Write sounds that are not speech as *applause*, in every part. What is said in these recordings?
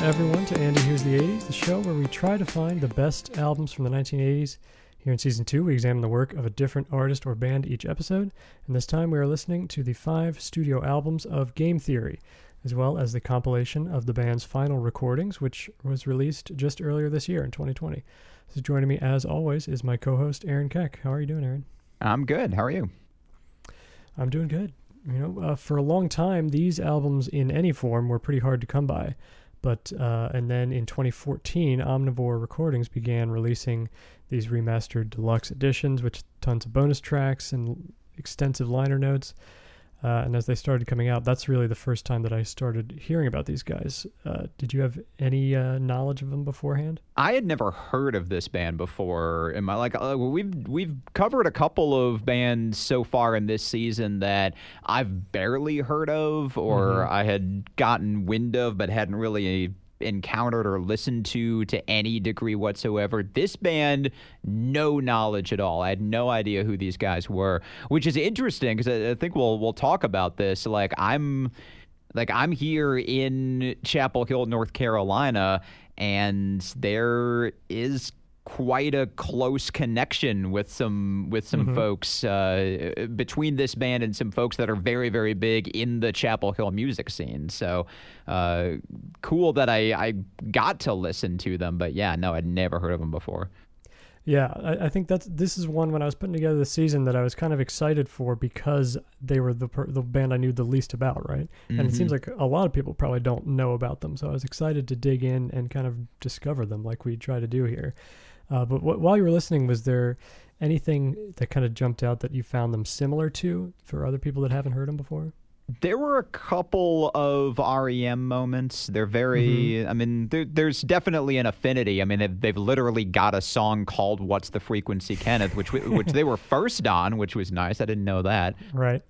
Welcome, everyone, to Andy Here's the 80s, the show where we try to find the best albums from the 1980s. Here in season two, we examine the work of a different artist or band each episode, and this time we are listening to the five studio albums of Game Theory, as well as the compilation of the band's final recordings, which was released just earlier this year in 2020. So joining me, as always, is my co-host Aaron Keck. How are you doing, Aaron? I'm good. How are you? I'm doing good. You know, uh, for a long time, these albums in any form were pretty hard to come by. But uh, and then in 2014, Omnivore Recordings began releasing these remastered deluxe editions, which tons of bonus tracks and extensive liner notes. Uh, and as they started coming out, that's really the first time that I started hearing about these guys. Uh, did you have any uh, knowledge of them beforehand? I had never heard of this band before. In my like, uh, we've we've covered a couple of bands so far in this season that I've barely heard of, or mm-hmm. I had gotten wind of, but hadn't really encountered or listened to to any degree whatsoever. This band, no knowledge at all. I had no idea who these guys were, which is interesting because I, I think we'll we'll talk about this. Like I'm like I'm here in Chapel Hill, North Carolina, and there is quite a close connection with some with some mm-hmm. folks uh, between this band and some folks that are very very big in the Chapel Hill music scene. So uh, cool that I I got to listen to them, but yeah, no, I'd never heard of them before. Yeah, I, I, think that's this is one when I was putting together the season that I was kind of excited for because they were the the band I knew the least about, right? Mm-hmm. And it seems mm-hmm. like a lot of people probably don't know about them, so I was excited to dig in and kind of discover them, like we try to do here. Uh, but w- while you were listening, was there anything that kind of jumped out that you found them similar to for other people that haven't heard them before? There were a couple of REM moments. They're very, mm-hmm. I mean, there's definitely an affinity. I mean, they've, they've, literally got a song called "What's the Frequency, Kenneth," which which they were first on, which was nice. I didn't know that. Right.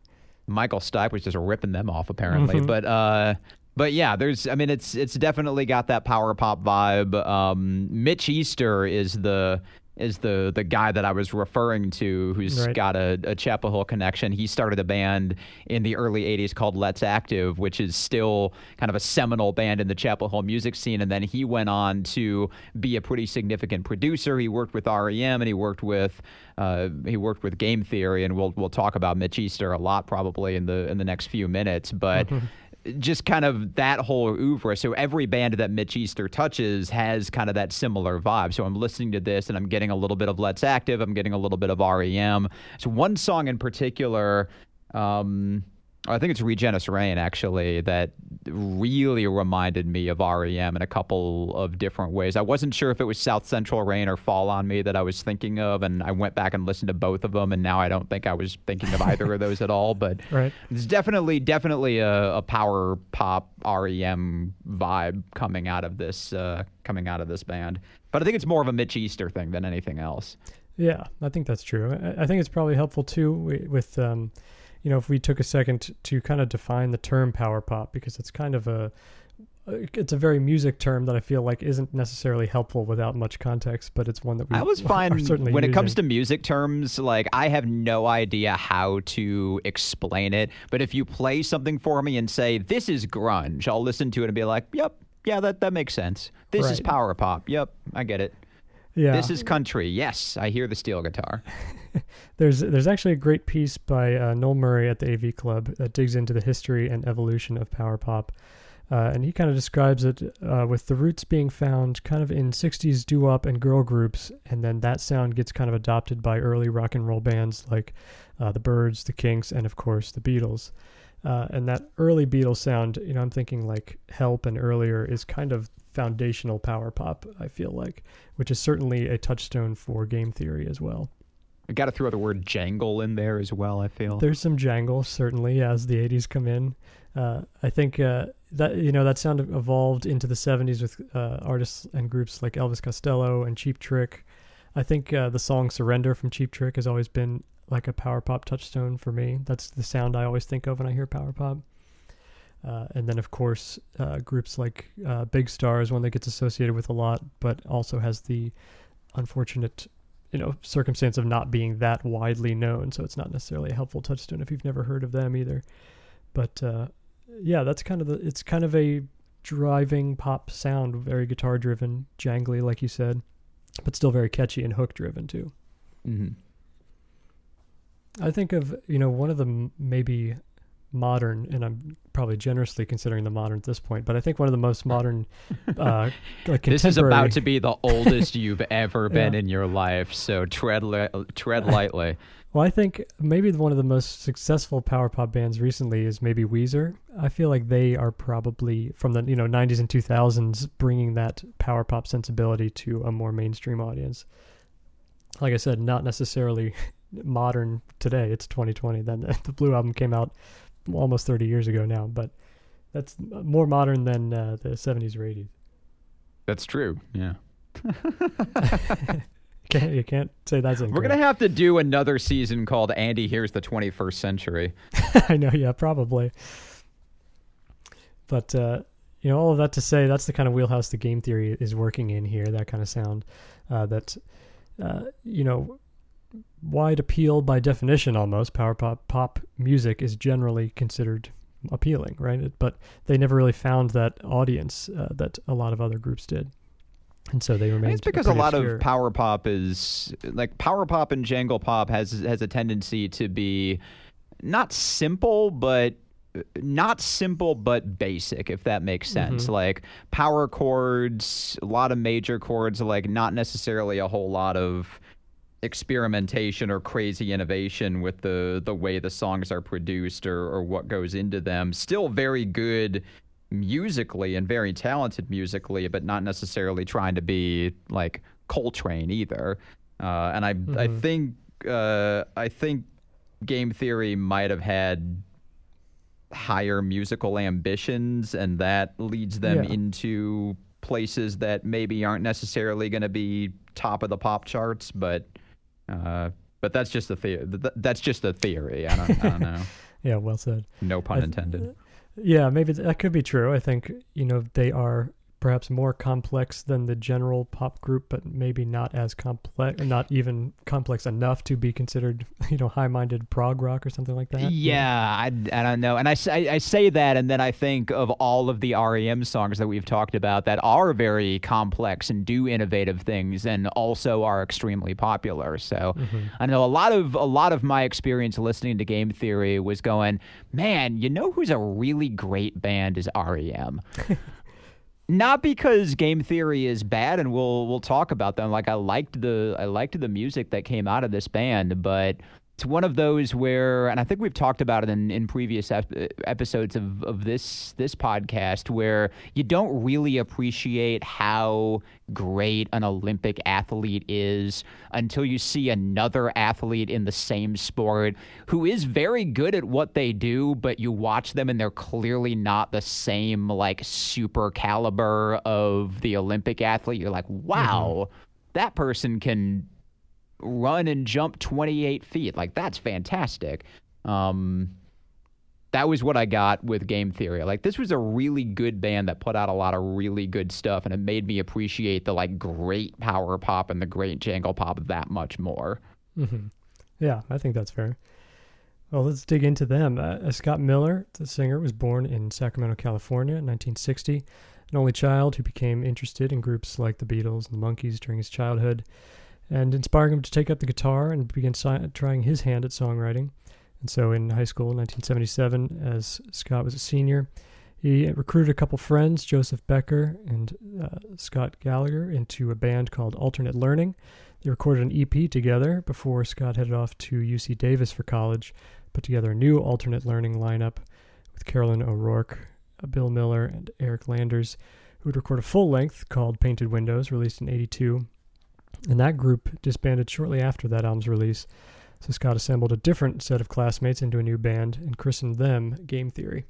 Michael Stipe was just ripping them off apparently, mm-hmm. but uh, but yeah, there's. I mean, it's it's definitely got that power pop vibe. Um, Mitch Easter is the is the the guy that I was referring to, who's right. got a, a Chapel Hill connection. He started a band in the early '80s called Let's Active, which is still kind of a seminal band in the Chapel Hill music scene. And then he went on to be a pretty significant producer. He worked with REM and he worked with uh, he worked with Game Theory, and we'll we'll talk about Mitch Easter a lot probably in the in the next few minutes. But *laughs* just kind of that whole oeuvre. So every band that Mitch Easter touches has kind of that similar vibe. So I'm listening to this and I'm getting a little bit of Let's Active. I'm getting a little bit of REM. So one song in particular. Um, I think it's Regenisraen actually that really reminded me of REM in a couple of different ways. I wasn't sure if it was South Central Rain or Fall on Me that I was thinking of, and I went back and listened to both of them, and now I don't think I was thinking of either of *laughs* those at all. But *laughs* right. it's definitely definitely a, a, power pop REM vibe coming out of this uh, coming out of this band. But I think it's more of a Mitch Easter thing than anything else. Yeah, I think that's true. I, I think it's probably helpful too with. Um, you know, if we took a second to kind of define the term power pop, because it's kind of a uh, it's a very music term that I feel like isn't necessarily helpful without much context, but it's one that we I was *laughs* fine when using. it comes to music terms. Like I have no idea how to explain it, but if you play something for me and say this is grunge, I'll listen to it and be like, "Yep, yeah, that that makes sense. This right. is power pop. Yep, I get it." Yeah. This is country. Yes, I hear the steel guitar. *laughs* *laughs* there's there's actually a great piece by uh, Noel Murray at the AV Club that digs into the history and evolution of power pop. Uh, and he kind of describes it uh, with the roots being found kind of in 60s doo-wop and girl groups, and then that sound gets kind of adopted by early rock and roll bands like uh, the Byrds, the Kinks, and of course the Beatles. Uh, and that early Beatles sound, you know, I'm thinking like Help and earlier is kind of foundational power pop, I feel like, which is certainly a touchstone for game theory as well. I got to throw the word jangle in there as well. I feel there's some jangle certainly as the '80s come in. Uh, I think uh, that you know that sound evolved into the '70s with uh, artists and groups like Elvis Costello and Cheap Trick. I think uh, the song "Surrender" from Cheap Trick has always been like a power pop touchstone for me. That's the sound I always think of when I hear power pop. Uh, and then, of course, uh, groups like uh, Big Star is one that gets associated with a lot, but also has the unfortunate, you know, circumstance of not being that widely known. So it's not necessarily a helpful touchstone if you've never heard of them either. But uh, yeah, that's kind of the. It's kind of a driving pop sound, very guitar driven, jangly, like you said, but still very catchy and hook driven too. Mm-hmm. I think of you know one of the maybe modern, and I'm probably generously considering the modern at this point, but I think one of the most modern, uh, *laughs* like This is about to be the oldest you've ever *laughs* been Yeah. in your life, so tread li- tread *laughs* lightly. Well, I think maybe one of the most successful power pop bands recently is maybe Weezer. I feel like they are probably from the you know 90s and 2000s bringing that power pop sensibility to a more mainstream audience. Like I said, not necessarily modern today. It's 2020. Then the Blue album came out almost 30 years ago now, but that's more modern than uh, the 70s or 80s. That's true. Yeah. *laughs* Can't, you can't say that's We're gonna have to do another season called Andy Here's the 21st Century. *laughs* I know, yeah, probably. But uh, you know, all of that to say, that's the kind of wheelhouse the game theory is working in here. That kind of sound, uh, that uh, you know, wide appeal by definition, almost power pop pop music is generally considered appealing, right? But they never really found that audience uh, that a lot of other groups did, and so they remained. It's because a lot obscure. of power pop is like power pop and jangle pop has has a tendency to be not simple, but not simple but basic if that makes sense Mhm. like power chords a lot of major chords like not necessarily a whole lot of experimentation or crazy innovation with the the way the songs are produced or, or what goes into them still very good musically and very talented musically but not necessarily trying to be like coltrane either uh, and i i Mhm. think uh, i think game theory might have had higher musical ambitions and that leads them Yeah. into places that maybe aren't necessarily going to be top of the pop charts but uh, but that's just a theory that's just a theory i don't, I don't know *laughs* yeah, well said. no pun I- intended Yeah, maybe th- that could be true. I think you know they are perhaps more complex than the general pop group, but maybe not as complex, not even complex enough to be considered *laughs* you know high-minded prog rock or something like that. Yeah, I, I don't know. And I, say- I say that, and then I think of all of the REM songs that we've talked about that are very complex and do innovative things and also are extremely popular. So Mhm. I know a lot of a lot of my experience listening to Game Theory was going, man, you know who's a really great band is REM. *laughs* Not because game theory is bad, and we'll we'll talk about them. Like I liked the I liked the music that came out of this band, but it's one of those where, and I think we've talked about it in, in previous ep- episodes of, of this this podcast, where you don't really appreciate how great an Olympic athlete is until you see another athlete in the same sport who is very good at what they do, but you watch them and they're clearly not the same like super caliber of the Olympic athlete. You're like, mm-hmm. wow, that person can run and jump 28 feet. Like that's fantastic. Um, that was what I got with Game Theory. Like this was a really good band that put out a lot of really good stuff, and it made me appreciate the like great power pop and the great jangle pop that much more. hmm Yeah, I think that's fair. Well, let's dig into them. Uh, Scott Miller, the singer, was born in Sacramento, California in 1960. An only child who became interested in groups like the Beatles and the Monkees during his childhood, and inspiring him to take up the guitar and begin si- trying his hand at songwriting. And so, in high school in 1977, as Scott was a senior, he recruited a couple friends, Joseph Becker and uh, Scott Gallagher, into a band called Alternate Learning. They recorded an EP together before Scott headed off to UC Davis for college, put together a new alternate learning lineup with Carolyn O'Rourke, uh, Bill Miller, and Eric Landers, who would record a full length called Painted Windows, released in 82. And that group disbanded shortly after that album's release. So Scott assembled a different set of classmates into a new band and christened them Game Theory.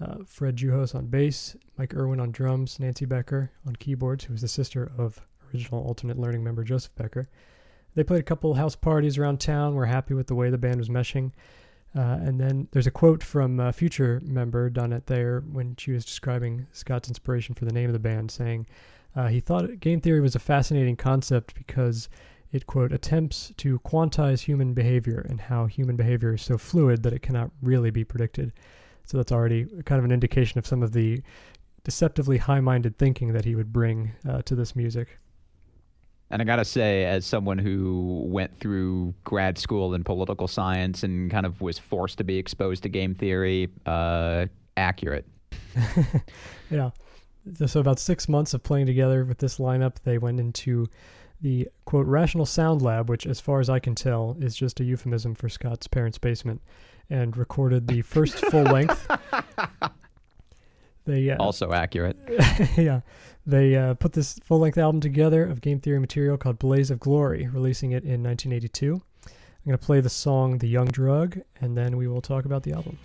Uh, Fred Juhos on bass, Mike Irwin on drums, Nancy Becker on keyboards, who was the sister of original alternate learning member Joseph Becker. They played a couple house parties around town. Were happy with the way the band was meshing. Uh, and then there's a quote from a future member Donette Thayer when she was describing Scott's inspiration for the name of the band, saying uh, he thought game theory was a fascinating concept because it quote attempts to quantize human behavior and how human behavior is so fluid that it cannot really be predicted. So that's already kind of an indication of some of the deceptively high-minded thinking that he would bring uh, to this music. And I gotta say, as someone who went through grad school in political science and kind of was forced to be exposed to game theory, uh, accurate. *laughs* yeah. So about six months of playing together with this lineup, they went into the quote Rational Sound Lab, which, as far as I can tell, is just a euphemism for Scott's parents' basement, and recorded the first full *laughs* length. They uh, also accurate. *laughs* yeah, they uh, put this full length album together of game theory material called Blaze of Glory, releasing it in 1982. I'm going to play the song The Young Drug, and then we will talk about the album.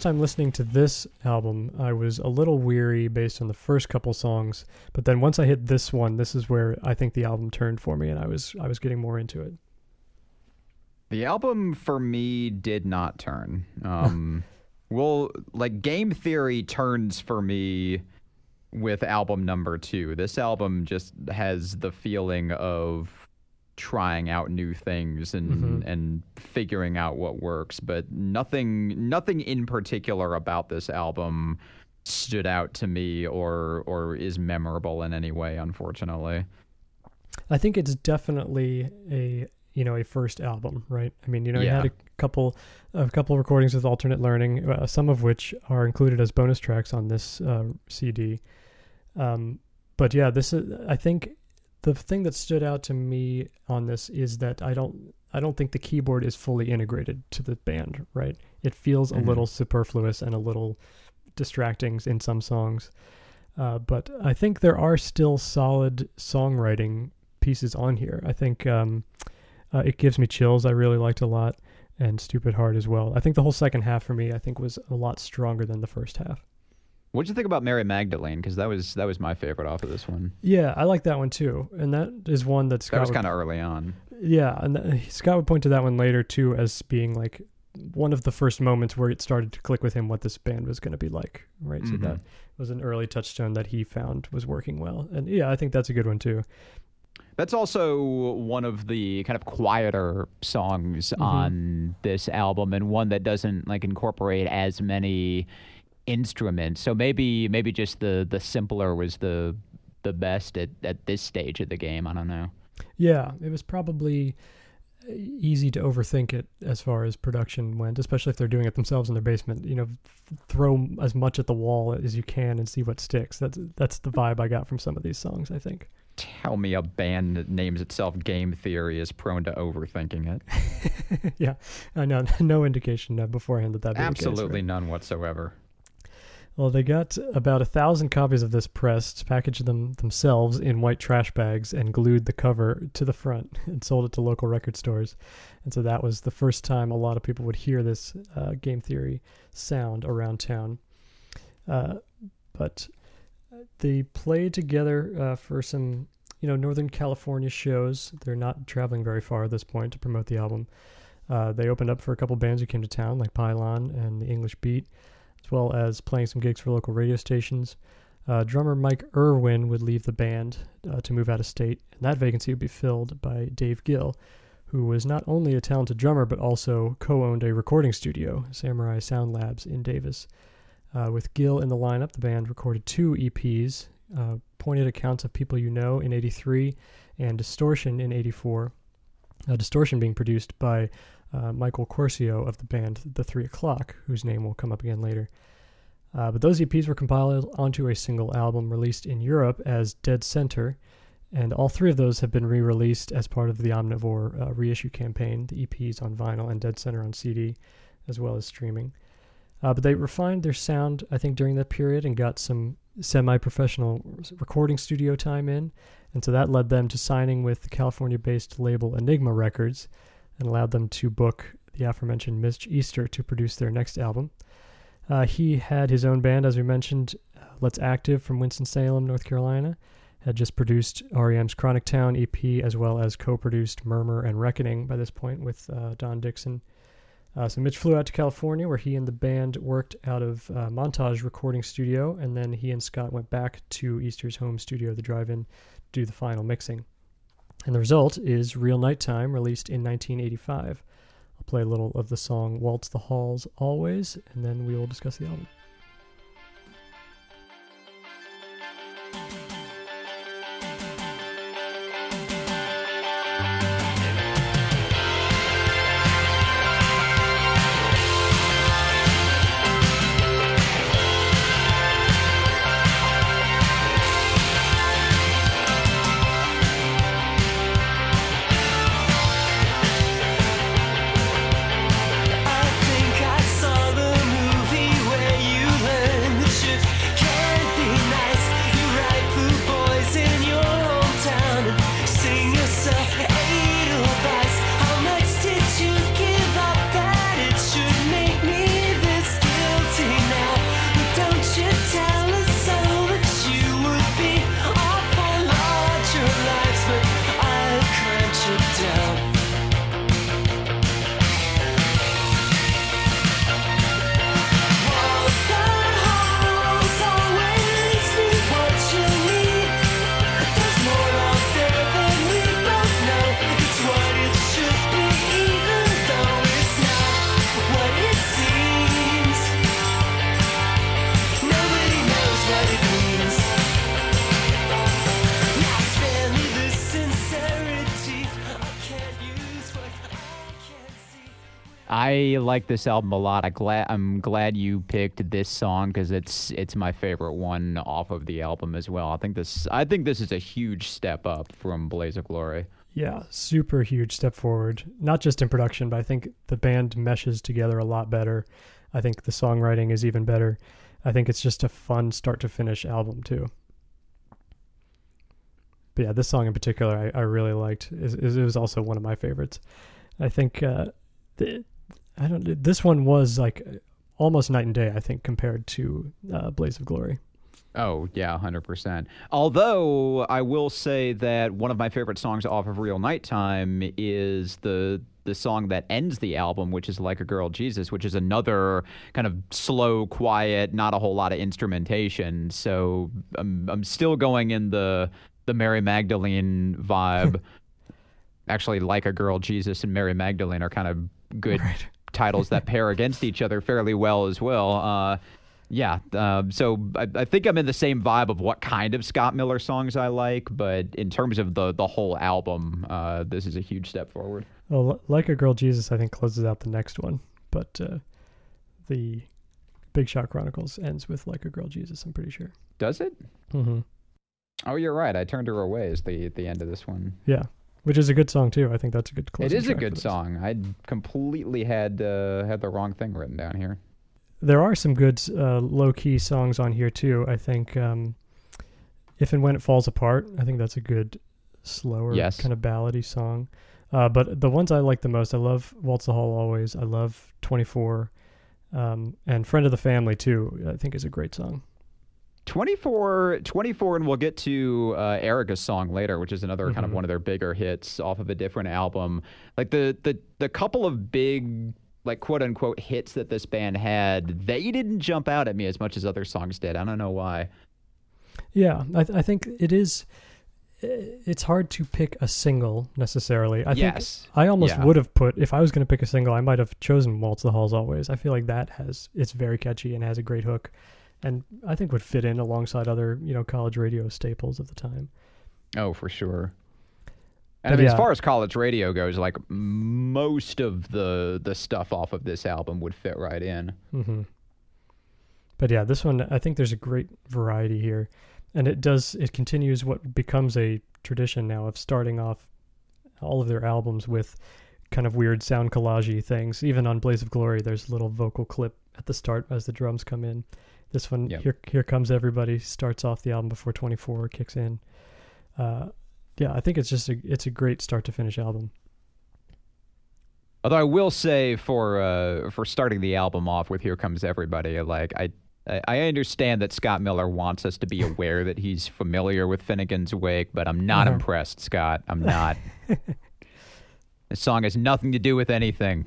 First time listening to this album, I was a little weary based on the first couple songs, but then once I hit this one, this is where I think the album turned for me, and I was I was getting more into it. The album for me did not turn. Um, *laughs* well, like game theory turns for me with album number two. This album just has the feeling of trying out new things and mm-hmm. and figuring out what works but nothing nothing in particular about this album stood out to me or or is memorable in any way unfortunately i think it's definitely a you know a first album right i mean you know yeah. you had a couple a couple recordings with alternate learning uh, some of which are included as bonus tracks on this uh, cd um, but yeah this is i think the thing that stood out to me on this is that I don't I don't think the keyboard is fully integrated to the band, right? It feels mm-hmm. a little superfluous and a little distracting in some songs. Uh, but I think there are still solid songwriting pieces on here. I think um, uh, it gives me chills. I really liked a lot, and Stupid Heart as well. I think the whole second half for me, I think, was a lot stronger than the first half. What'd you think about Mary Magdalene? Because that was that was my favorite off of this one. Yeah, I like that one too, and that is one that Scott that was kind of early on. Yeah, and Scott would point to that one later too as being like one of the first moments where it started to click with him what this band was going to be like. Right, mm-hmm. so that was an early touchstone that he found was working well, and yeah, I think that's a good one too. That's also one of the kind of quieter songs mm-hmm. on this album, and one that doesn't like incorporate as many instrument. So maybe maybe just the the simpler was the the best at, at this stage of the game. I don't know. Yeah, it was probably uh, easy to overthink it as far as production went, especially if they're doing it themselves in their basement. You know, throw as much at the wall as you can and see what sticks. That's that's the vibe I got from some of these songs. I think. Tell me a band that names itself Game Theory is prone to overthinking it. *laughs* yeah, I know. *laughs* No indication beforehand that that absolutely case, right? none whatsoever. Well, they got about a thousand copies of this pressed, packaged them themselves in white trash bags, and glued the cover to the front *laughs* and sold it to local record stores. And so that was the first time a lot of people would hear this uh, game theory sound around town. Uh, but they played together uh, for some, you know, Northern California shows. They're not traveling very far at this point to promote the album. Uh, they opened up for a couple bands who came to town, like Pylon and the English Beat as well as playing some gigs for local radio stations. Uh, drummer Mike Irwin would leave the band uh, to move out of state, and that vacancy would be filled by Dave Gill, who was not only a talented drummer but also co owned a recording studio, Samurai Sound Labs, in Davis. Uh, with Gill in the lineup, the band recorded two EPs uh, Pointed Accounts of People You Know in 83 and Distortion in 84. Uh, Distortion being produced by uh, Michael Quercio of the band The Three O'Clock, whose name will come up again later. Uh, but those EPs were compiled onto a single album released in Europe as Dead Center, and all three of those have been re released as part of the Omnivore uh, reissue campaign the EPs on vinyl and Dead Center on CD, as well as streaming. Uh, but they refined their sound, I think, during that period and got some semi professional recording studio time in. And so that led them to signing with the California based label Enigma Records, and allowed them to book the aforementioned Mitch Easter to produce their next album. Uh, he had his own band, as we mentioned, uh, Let's Active from Winston-Salem, North Carolina, had just produced REM's Chronic Town EP, as well as co-produced Murmur and Reckoning by this point with uh, Don Dixon. Uh, so Mitch flew out to California, where he and the band worked out of uh, Montage Recording Studio, and then he and Scott went back to Easter's home studio, the drive-in, to do the final mixing. And the result is Real Nighttime, released in 1985. I'll play a little of the song Waltz the Halls Always, and then we will discuss the album. I like this album a lot. I glad I'm glad you picked this song because it's it's my favorite one off of the album as well. I think this I think this is a huge step up from Blaze of Glory. Yeah, super huge step forward. Not just in production, but I think the band meshes together a lot better. I think the songwriting is even better. I think it's just a fun start to finish album too. But yeah, this song in particular, I, I really liked. It, was also one of my favorites. I think uh, I don't. This one was like almost night and day. I think compared to uh, Blaze of Glory. Oh yeah, hundred percent. Although I will say that one of my favorite songs off of Real Nighttime is the the song that ends the album, which is Like a Girl Jesus, which is another kind of slow, quiet, not a whole lot of instrumentation. So I'm I'm still going in the the Mary Magdalene vibe. *laughs* Actually, Like a Girl Jesus and Mary Magdalene are kind of good right titles that pair against each other fairly well as well. Uh, yeah, uh, so I, I, think I'm in the same vibe of what kind of Scott Miller songs I like, but in terms of the the whole album, uh, this is a huge step forward. Well, like a girl, Jesus, I think closes out the next one, but uh, the Big Shot Chronicles ends with like a girl, Jesus. I'm pretty sure. Does it? Mm-hmm. Oh, you're right. I turned her away as the the end of this one. Yeah, which is a good song too. I think that's a good. Close. It is a good song. I completely had uh, had the wrong thing written down here. there are some good uh, low key songs on here too. I think um, if and when it falls apart, I think that's a good slower Yes. kind of ballady song. Uh, but the ones I like the most, I love Waltz the Hall Always. I love 24, um, and Friend of the Family too. I think is a great song. 24, 24, and we'll get to uh, Erica's song later, which is another kind of Mhm. one of their bigger hits off of a different album. Like the the the couple of big like quote unquote hits that this band had, they didn't jump out at me as much as other songs did. I don't know why. Yeah, I, th- I think it is. It's hard to pick a single necessarily. I yes. think I almost Yeah. would have put if I was going to pick a single, I might have chosen "Waltz the Halls Always." I feel like that has it's very catchy and has a great hook, and I think would fit in alongside other you know college radio staples of the time. Oh, for sure. And But I mean, as far as college radio goes, like most of the the stuff off of this album would fit right in. hmm But yeah, this one I think there's a great variety here, and it does it continues what becomes a tradition now of starting off all of their albums with kind of weird sound collagey things. Even on Blaze of Glory, there's a little vocal clip at the start as the drums come in. This one, Yep. here here comes everybody, starts off the album before 24 kicks in. Uh, yeah, I think it's just a it's a great start to finish album. Although I will say for uh, for starting the album off with "Here Comes Everybody," like I I understand that Scott Miller wants us to be *laughs* aware that he's familiar with Finnegan's Wake, but I'm not Uh-huh. impressed, Scott. I'm not. *laughs* the song has nothing to do with anything.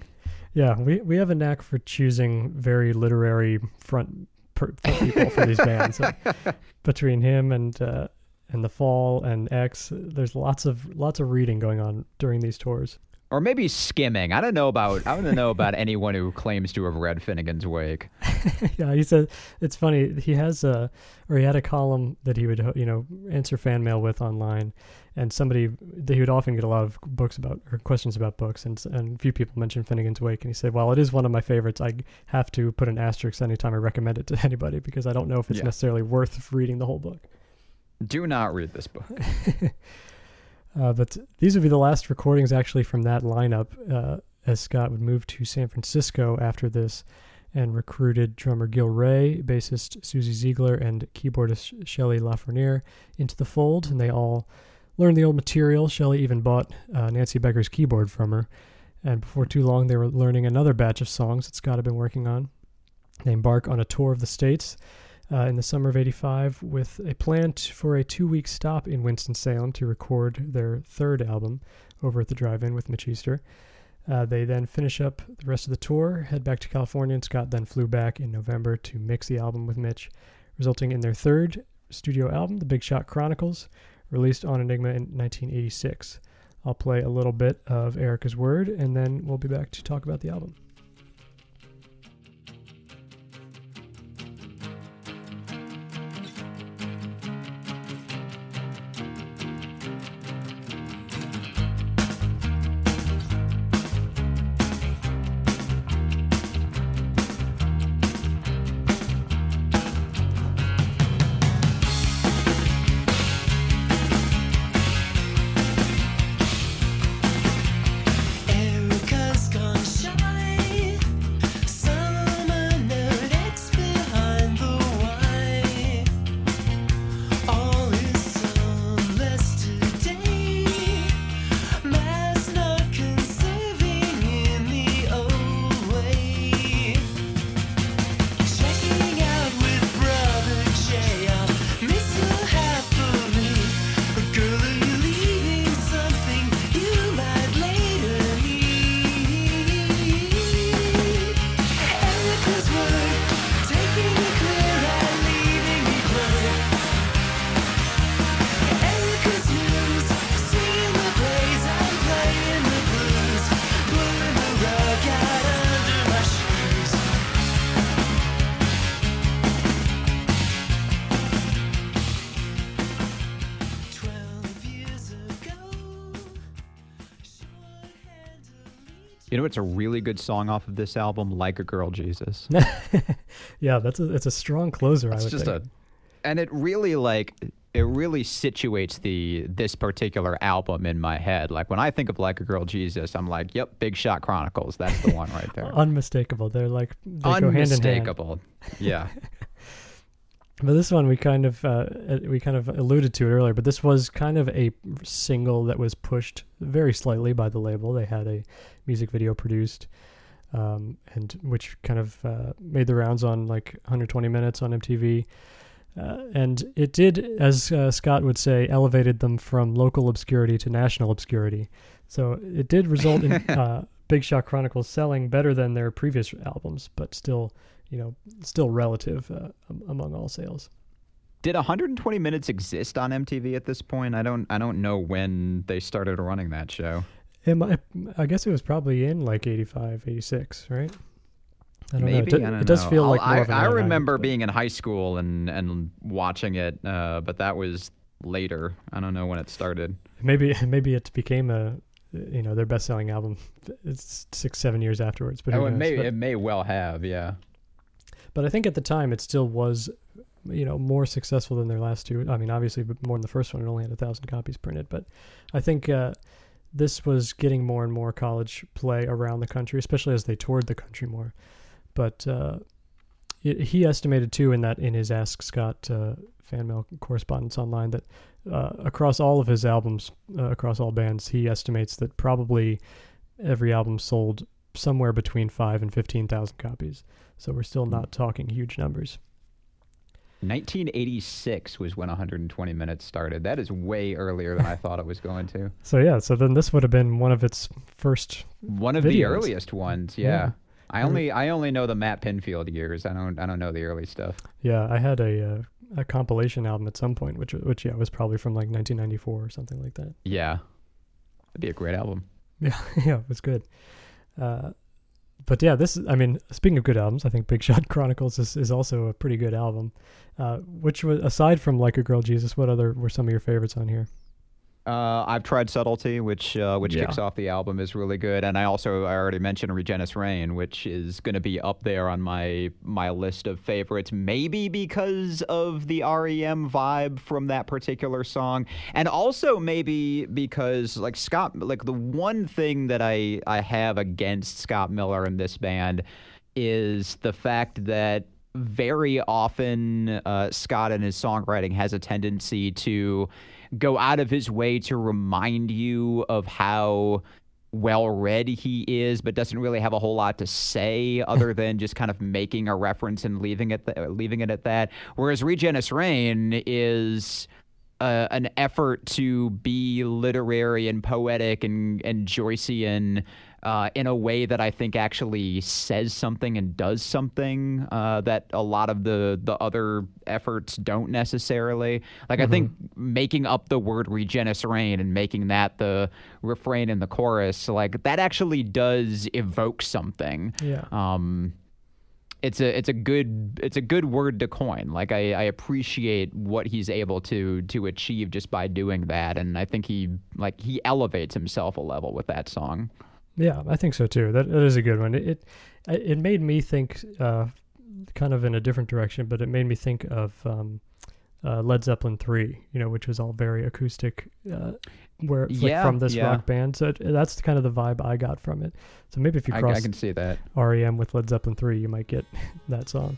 Yeah, we we have a knack for choosing very literary front per, people for these bands. So *laughs* between him and uh, and the Fall and X, there's lots of lots of reading going on during these tours. Or maybe skimming. I don't know about I don't know about anyone who claims to have read Finnegan's Wake. *laughs* yeah, he said it's funny. He has a or he had a column that he would you know answer fan mail with online, and somebody that he would often get a lot of books about or questions about books, and and a few people mentioned Finnegan's Wake, and he said, "Well, it is one of my favorites. I have to put an asterisk anytime I recommend it to *laughs* anybody because I don't know if it's Yeah. necessarily worth reading the whole book." Do not read this book. *laughs* Uh, but these would be the last recordings actually from that lineup, uh, as Scott would move to San Francisco after this and recruited drummer Gil Ray, bassist Susie Ziegler, and keyboardist Shelley Lafreniere into the fold. And they all learned the old material. Shelley even bought uh, Nancy Becker's keyboard from her. And before too long, they were learning another batch of songs that Scott had been working on. They embark on a tour of the States uh, in the summer of 85 with a plan t- for a two week stop in Winston-Salem to record their third album over at the drive-in with Mitch Easter. Uh, they then finish up the rest of the tour, head back to California, and Scott then flew back in November to mix the album with Mitch, resulting in their third studio album, The Big Shot Chronicles, released on Enigma in 1986. I'll play a little bit of Erica's Word, and then we'll be back to talk about the album. Know, it's a really good song off of this album, "Like a Girl Jesus." *laughs* yeah, that's a, it's a strong closer. I It's would just think. a, and it really like it really situates the this particular album in my head. Like when I think of Like a Girl Jesus, I'm like, yep, Big Shot Chronicles. That's the one right there. *laughs* Unmistakable. They're like they go hand in hand. Unmistakable. Yeah. *laughs* But this one we kind of uh, uh, we kind of alluded to it earlier, but this was kind of a single that was pushed very slightly by the label. They had a music video produced, um, and which kind of uh, made the rounds on like 120 minutes on MTV. Uh, and it did, as uh, Scott would say, elevated them from local obscurity to national obscurity. So it did result in *laughs* uh, Big Shot Chronicles selling better than their previous albums, but still, you know, still relative uh, among all sales. Did 120 minutes exist on MTV at this point? I don't I don't know when they started running that show. It might, I guess it was probably in like 85, 86, right? I don't know. It, Maybe do- I don't it does know. feel like more I, of an I remember 90s, being in high school and and watching it, uh, but that was later. I don't know when it started. Maybe maybe it became a you know their best selling album. It's six seven years afterwards, but Oh, it knows? may But- it may well have, yeah. But I think at the time it still was, you know, more successful than their last two. I mean, obviously, more than the first one. It only had a thousand copies printed, but I think uh, this was getting more and more college play around the country, especially as they toured the country more. But uh, he estimated too in that in his Ask Scott uh, fan mail correspondence online that uh, across all of his albums, uh, across all bands, he estimates that probably every album sold somewhere between five and fifteen thousand copies. So we're still not talking huge numbers. 1986 was when 120 minutes started. That is way earlier than I thought it was going to. *laughs* So yeah, so then this would have been one of its first. One of the earliest ones, yeah. Yeah. I only I only know the Matt Pinfield years. I don't I don't know the early stuff. Yeah, I had a uh, a compilation album at some point, which which yeah was probably from like 1994 or something like that. Yeah. That'd be a great album. Yeah, *laughs* yeah, it was good. Uh, but yeah, this is, I mean, speaking of good albums, I think Big *laughs* Shot Chronicles is, is also a pretty good album. Uh, which was aside from Like a Girl Jesus, what other were some of your favorites on here? Uh, I've tried Subtlety, which uh, which Yeah. kicks off the album, is really good, and I also I already mentioned Regenisraen, which is going to be up there on my my list of favorites. Maybe because of the REM vibe from that particular song, and also maybe because like Scott, like the one thing that I I have against Scott Miller and this band is the fact that very often uh, Scott in his songwriting has a tendency to go out of his way to remind you of how well read he is, but doesn't really have a whole lot to say other *laughs* than just kind of making a reference and leaving it th- leaving it at that. Whereas Regenisraen is uh, an effort to be literary and poetic and and Joycean uh, in a way that I think actually says something and does something uh, that a lot of the the other efforts don't necessarily. Like I think making up the word regenis rain and making that the refrain in the chorus, like that actually does evoke something. Yeah. um it's a it's a good it's a good word to coin. Like I, I appreciate what he's able to to achieve just by doing that. And i think he like he elevates himself a level with that song Yeah, I think so too. That, that is a good one. It it, it made me think uh, kind of in a different direction, but it made me think of um, uh, Led Zeppelin three, you know, which was all very acoustic, uh, where like Yeah, from this yeah. rock band. So it, that's kind of the vibe I got from it. So maybe if you I, cross I can see that REM with Led Zeppelin three, you might get *laughs* that song.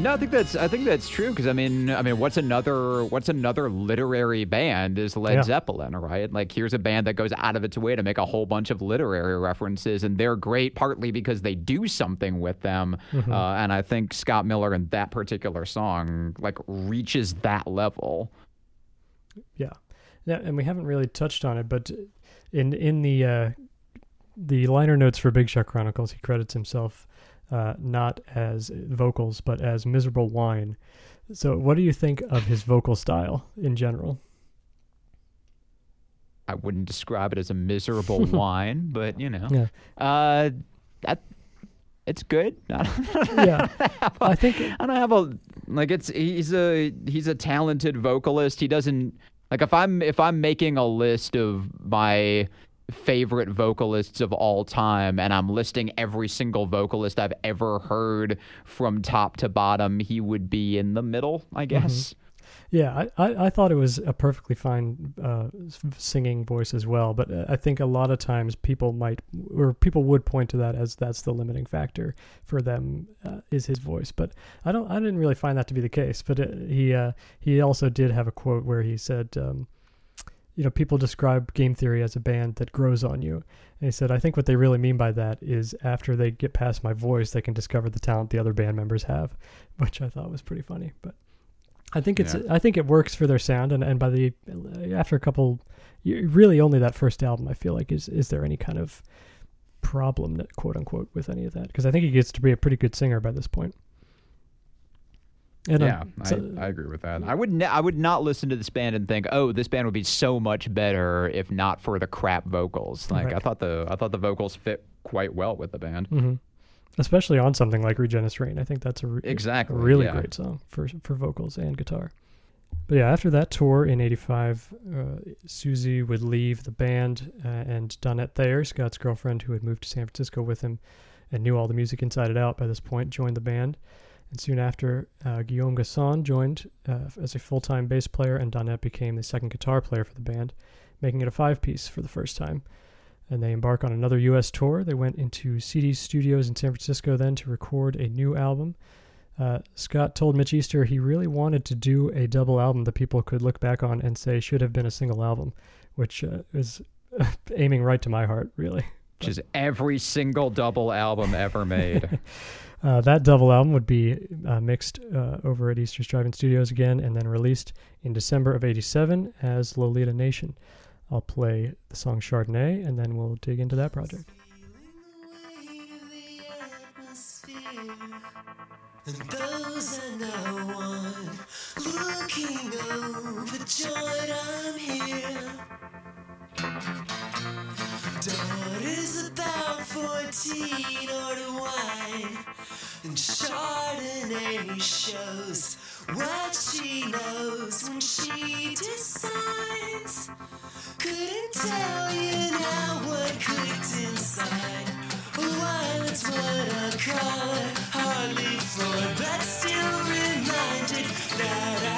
No, I think that's I think that's true because I mean I mean what's another what's another literary band is Led Yeah. Zeppelin, right? Like here's a band that goes out of its way to make a whole bunch of literary references, and they're great partly because they do something with them. Mm-hmm. Uh, and I think Scott Miller in that particular song like reaches that level. Yeah, yeah, and we haven't really touched on it, but in in the uh, the liner notes for Big Shot Chronicles, he credits himself uh, not as vocals but as miserable whine. So, what do you think of his vocal style in general? I wouldn't describe it as a *laughs* miserable whine, but you know, Yeah, uh, that it's good. *laughs* yeah. I think I don't have a like it's he's a he's a talented vocalist. He doesn't like if I'm if I'm making a list of my favorite vocalists of all time and I'm listing every single vocalist I've ever heard from top to bottom, he would be in the middle, I guess. Yeah, I, I, I thought it was a perfectly fine uh, singing voice as well, but uh, I think a lot of times people might or people would point to that as that's the limiting factor for them uh, is his voice. But I don't I didn't really find that to be the case. But uh, he uh, he also did have a quote where he said, um, you know, people describe Game Theory as a band that grows on you. And he said, I think what they really mean by that is after they get past my voice, they can discover the talent the other band members have, *laughs* which I thought was pretty funny. But I think it's Yeah. I think it works for their sound, and, and by the after a couple, really only that first album, I feel like is is there any kind of problem, quote unquote, with any of that? Because I think he gets to be a pretty good singer by this point. And, yeah, so- I, I agree with that. I would ne- I would not listen to this band and think, oh, this band would be so much better if not for the crap vocals. Like I thought the I thought the vocals fit quite well with the band. mhm. especially on something like Regenisraen, I think that's a re- Exactly, a really yeah. great song for for vocals and guitar. But yeah, after that tour in '85, uh, Susie would leave the band, uh, and Donette Thayer, Scott's girlfriend, who had moved to San Francisco with him and knew all the music inside and out by this point, joined the band. And soon after, uh, Guillaume Gassuan joined uh, as a full-time bass player, and Donette became the second guitar player for the band, making it a five-piece for the first time. And they embark on another U.S. tour. They went into CD Studios in San Francisco then to record a new album. Uh, Scott told Mitch Easter he really wanted to do a double album that people could look back on and say should have been a single album, which uh, is *laughs* aiming right to my heart, really. Which is every single double album ever made. *laughs* Uh, that double album would be uh, mixed uh, over at Easter's Drive-In Studios again and then released in December of 87 as Lolita Nation. I'll play the song Chardonnay and then we'll dig into that project. About 14 order wine and Chardonnay shows what she knows when she decides. Couldn't tell you now what clicked inside. Why that's what I call it. Hardly floored, but still reminded that I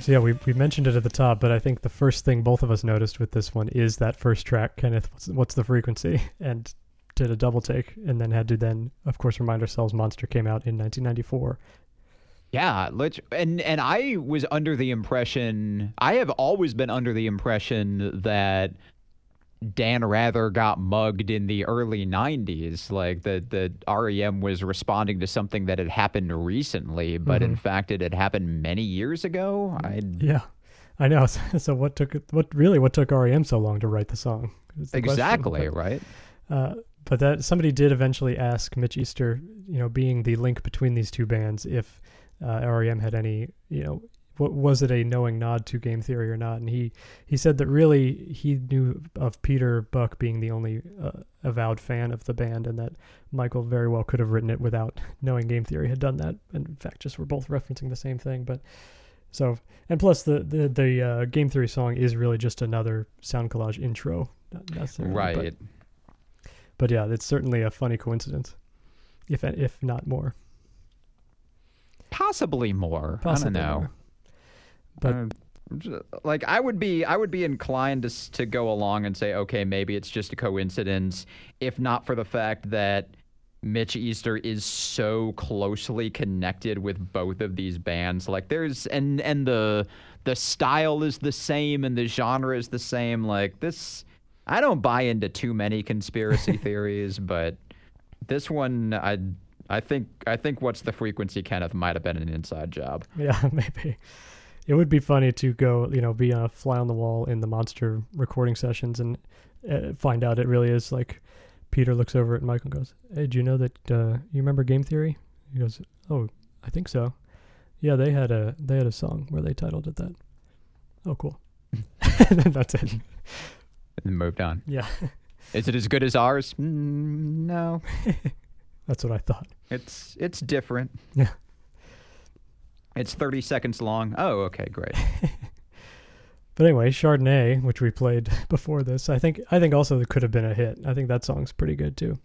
So yeah, we, we mentioned it at the top, but I think the first thing both of us noticed with this one is that first track, Kenneth, what's, what's the frequency? *laughs* And did a double take and then had to then, of course, remind ourselves Monster came out in 1994. Yeah, lit- and and I was under the impression I have always been under the impression that Dan Rather got mugged in the early '90s, like the, that REM was responding to something that had happened recently, but in fact it had happened many years ago. I Yeah, I know. *laughs* So what took what really what took REM so long to write the song? the exactly But, right. uh, but that somebody did eventually ask Mitch Easter, you know, being the link between these two bands, if uh, REM had any, you know, what was it a knowing nod to Game Theory or not? And he he said that really he knew of Peter Buck being the only uh, avowed fan of the band, and that Michael very well could have written it without knowing Game Theory had done that. And in fact, just we're both referencing the same thing, but. So and plus the the the uh, game theory song is really just another sound collage intro, not necessarily. Right. But, but yeah, it's certainly a funny coincidence, if if not more. Possibly more. Possibly I don't know. more. But Uh, like I would be I would be inclined to to go along and say okay maybe it's just a coincidence if not for the fact that Mitch Easter is so closely connected with both of these bands. Like there's and and the the style is the same and the genre is the same. Like this I don't buy into too many conspiracy *laughs* theories but this one I I think I think what's the frequency Kenneth might have been an inside job. Yeah, *laughs* maybe it would be funny to go, you know, be a fly on the wall in the monster recording sessions and uh, find out it really is like Peter looks over at Michael and goes, "Hey, do you know that uh, you remember Game Theory?" He goes, "Oh, I think so. Yeah, they had a they had a song where they titled it that. Oh, cool. *laughs* *laughs* and that's it. and then moved on. Yeah, *laughs* Is it as good as ours? Mm, no, that's what I thought. it's it's different. Yeah. It's 30 seconds long. Oh, okay, great. *laughs* But anyway, Chardonnay, which we played *laughs* before this, I think I think also could have been a hit. I think that song's pretty good too.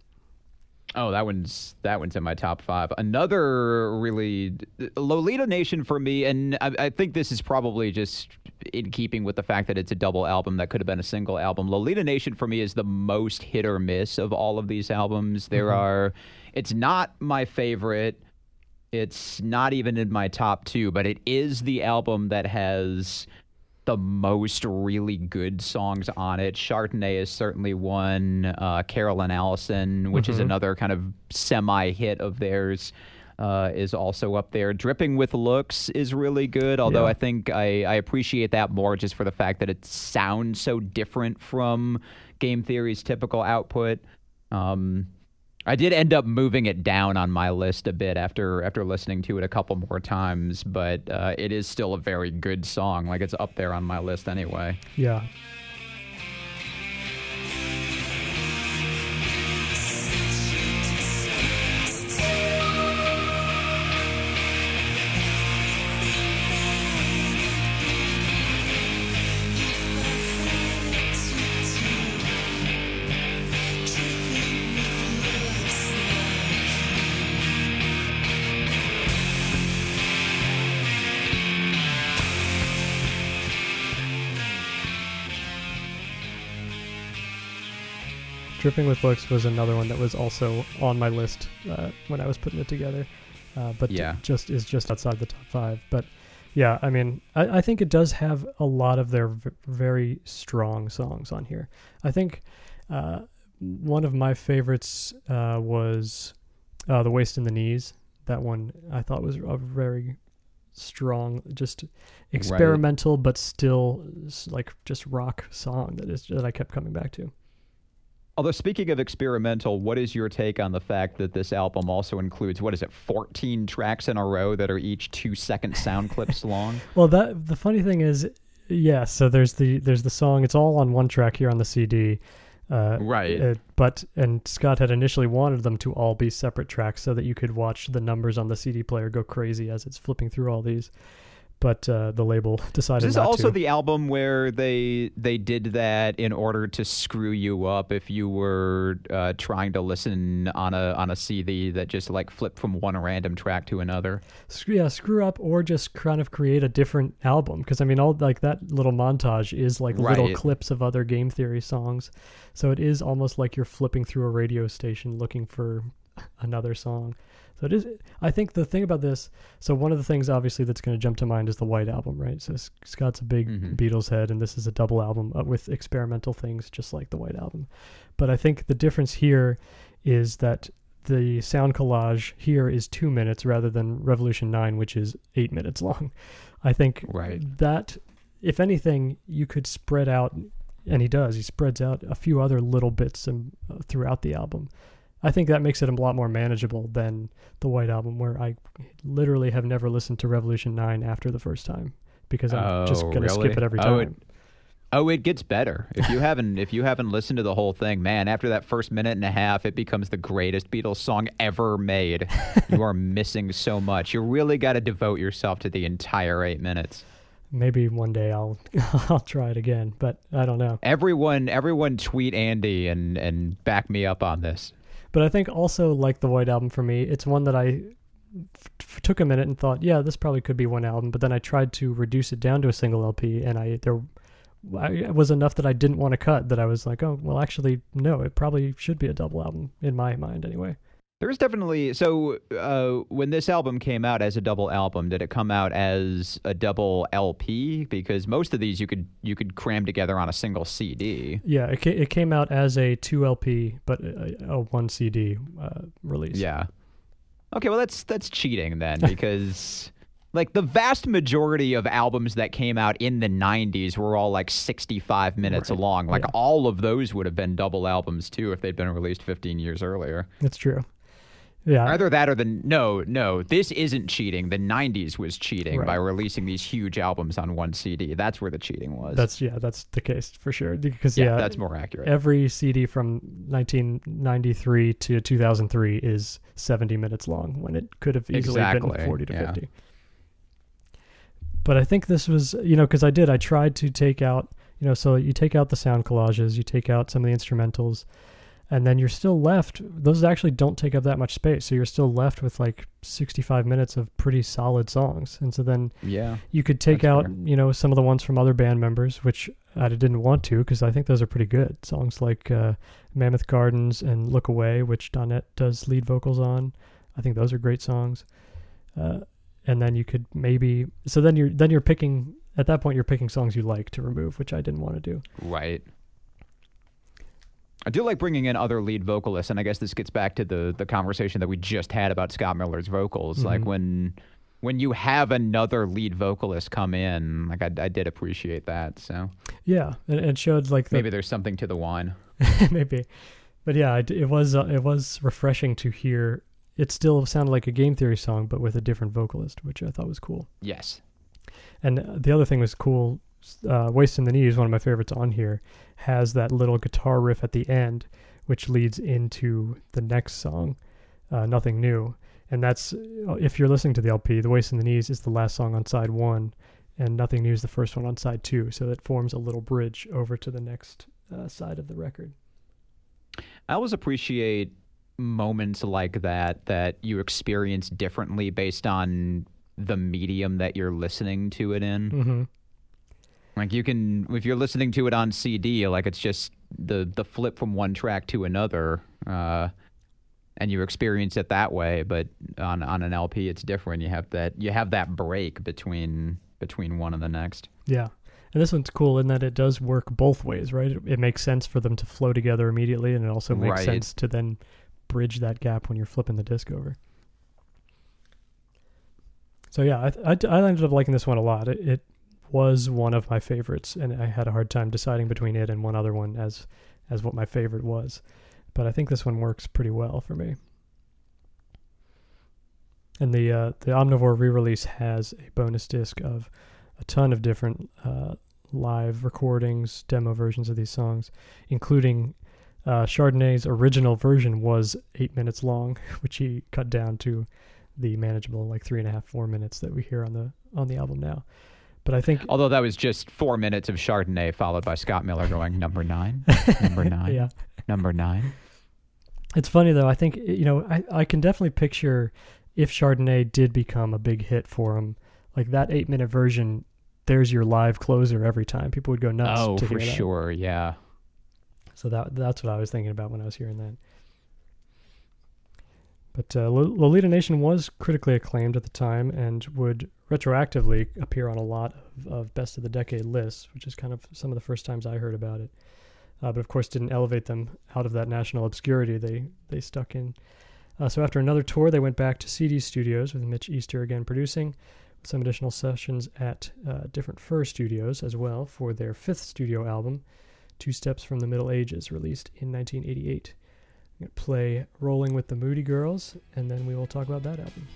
Oh, that one's that one's in my top five. Another really Lolita Nation for me, and I, I think this is probably just in keeping with the fact that it's a double album that could have been a single album. Lolita Nation for me is the most hit or miss of all of these albums. There mm-hmm. are, it's not my favorite. It's not even in my top two, but it is the album that has the most really good songs on it. Chardonnay is certainly one. Uh, Carol and Allison, which is another kind of semi hit of theirs, uh, is also up there. Dripping with Looks is really good, although Yeah. I think I, I appreciate that more just for the fact that it sounds so different from Game Theory's typical output. Um, I did end up moving it down on my list a bit after after listening to it a couple more times, but uh, it is still a very good song. Like it's up there on my list anyway. Yeah. Dripping with Looks was another one that was also on my list uh, when I was putting it together, uh, but Yeah. just is just outside the top five. But yeah, I mean, I, I think it does have a lot of their v- very strong songs on here. I think uh, one of my favorites uh, was uh, "The Waist and the Knees." That one I thought was a very strong, just experimental, but still like just rock song that is that I kept coming back to. Although speaking of experimental, what is your take on the fact that this album also includes what is it, 14 tracks in a row that are each two second sound clips long? *laughs* Well, that the funny thing is, yeah. So there's the there's the song. It's all on one track here on the CD. Uh, Right. uh, but and Scott had initially wanted them to all be separate tracks so that you could watch the numbers on the CD player go crazy as it's flipping through all these. But uh, the label *laughs* decided This is also to. the album where they they did that in order to screw you up if you were uh, trying to listen on a on a CD that just like flipped from one random track to another. Yeah, screw up or just kind of create a different album because I mean, all like that little montage is like little clips of other game theory songs, so it is almost like you're flipping through a radio station looking for another song. So it is. I think the thing about this. So one of the things, obviously, that's going to jump to mind is the White Album, right? So Scott's a big Mhm. Beatles head, and this is a double album uh, with experimental things, just like the White Album. But I think the difference here is that the sound collage here is two minutes rather than Revolution Nine, which is eight minutes long. I think Right. that, if anything, you could spread out, and he does. He spreads out a few other little bits and, uh, throughout the album. I think that makes it a lot more manageable than the White Album, where I literally have never listened to Revolution Nine after the first time because I'm just Oh, gonna skip it every Oh, time. it- Oh, it gets better. If you haven't if you haven't listened to the whole thing, man, after that first minute and a half, it becomes the greatest Beatles song ever made. *laughs* you are missing so much. You really got to devote yourself to the entire 8 minutes. Maybe one day I'll *laughs* I'll try it again, but I don't know. Everyone everyone tweet Andy and and back me up on this. But I think also like the White Album for me, it's one that I f- took a minute and thought, yeah, this probably could be one album. But then I tried to reduce it down to a single LP, and I there I, was enough that I didn't want to cut. That I was like, oh, well, actually, no, it probably should be a double album in my mind anyway. There's definitely so uh, when this album came out as a double album, did it come out as a double LP? Because most of these you could you could cram together on a single CD. Yeah, it, ca- it came out as a two LP, but a, a one CD uh, release. Yeah. Okay, well that's that's cheating then because *laughs* like the vast majority of albums that came out in the 90s were all like 65 minutes Right, long. Like yeah. all of those would have been double albums too if they'd been released 15 years earlier. that's true. Yeah, Either that or the no, no, this isn't cheating. The 90s was cheating by releasing these huge albums on one CD. That's where the cheating was. that's yeah, that's the case for sure. Because yeah, yeah, that's more accurate. every CD from 1993 to 2003 is 70 minutes long when it could have easily Exactly, been 40 to yeah. 50. But I think this was, you know, because I did, I tried to take out, you know, so you take out the sound collages, you take out some of the instrumentals, and then you're still left. Those actually don't take up that much space, so you're still left with like 65 minutes of pretty solid songs. And so then yeah. you could take out, fair. you know, some of the ones from other band members, which I didn't want to because I think those are pretty good. Songs like uh, Mammoth Gardens and Look Away, which Donette does lead vocals on. I think those are great songs. Uh, and then you could maybe so then you're then you're picking at that point you're picking songs you like to remove, which I didn't want to do. Right. I do like bringing in other lead vocalists, and I guess this gets back to the the conversation that we just had about Scott Miller's vocals. Like Mhm. when when you have another lead vocalist come in, like I, I did appreciate that. So Yeah, and it showed like the, maybe there's something to the wine. *laughs* maybe but yeah it, it was uh, it was refreshing to hear it still sounded like a game theory song but with a different vocalist which i thought was cool Yes. and uh, the other thing was cool uh, waist in the knees one of my favorites on here has that little guitar riff at the end which leads into the next song uh, nothing new and that's uh, if you're listening to the lp the waist and the knees is the last song on side one and nothing new is the first one on side two so it forms a little bridge over to the next uh, side of the record I always appreciate moments like that that you experience differently based on the medium that you're listening to it in. mm-hmm. Like you can, if you're listening to it on CD, like it's just the the flip from one track to another, uh, and you experience it that way. But on on an LP, it's different. You have that you have that break between between one and the next. Yeah. And this one's cool in that it does work both ways, right? It, it makes sense for them to flow together immediately, and it also makes Right. sense to then bridge that gap when you're flipping the disc over. So yeah, I, I, I ended up liking this one a lot. It, it was one of my favorites, and I had a hard time deciding between it and one other one as as what my favorite was. But I think this one works pretty well for me. And the uh, the Omnivore re-release has a bonus disc of a ton of different uh, live recordings, demo versions of these songs, including uh, Chardonnay's original version was eight minutes long, *laughs* which he cut down to the manageable like three and a half, four minutes that we hear on the on the album now. But I think Although that was just four minutes of Chardonnay, followed by Scott Miller going number nine, number *laughs* nine, yeah, number nine. it's funny though. I think you know I I can definitely picture if Chardonnay did become a big hit for him, like that eight minute version. There's your live closer every time. People would go nuts. Oh, to for that. sure, yeah. So that that's what I was thinking about when I was hearing that. But uh, Lo- Lolita Nation was critically acclaimed at the time and would retroactively appear on a lot of, of best of the decade lists, which is kind of some of the first times I heard about it. Uh, but of course, didn't elevate them out of that national obscurity they they stuck in. Uh, so after another tour, they went back to CD Studios with Mitch Easter again producing, with some additional sessions at uh, different Fur Studios as well for their fifth studio album, Two Steps from the Middle Ages, released in 1988. Play Rolling with the Moody Girls, and then we will talk about that album.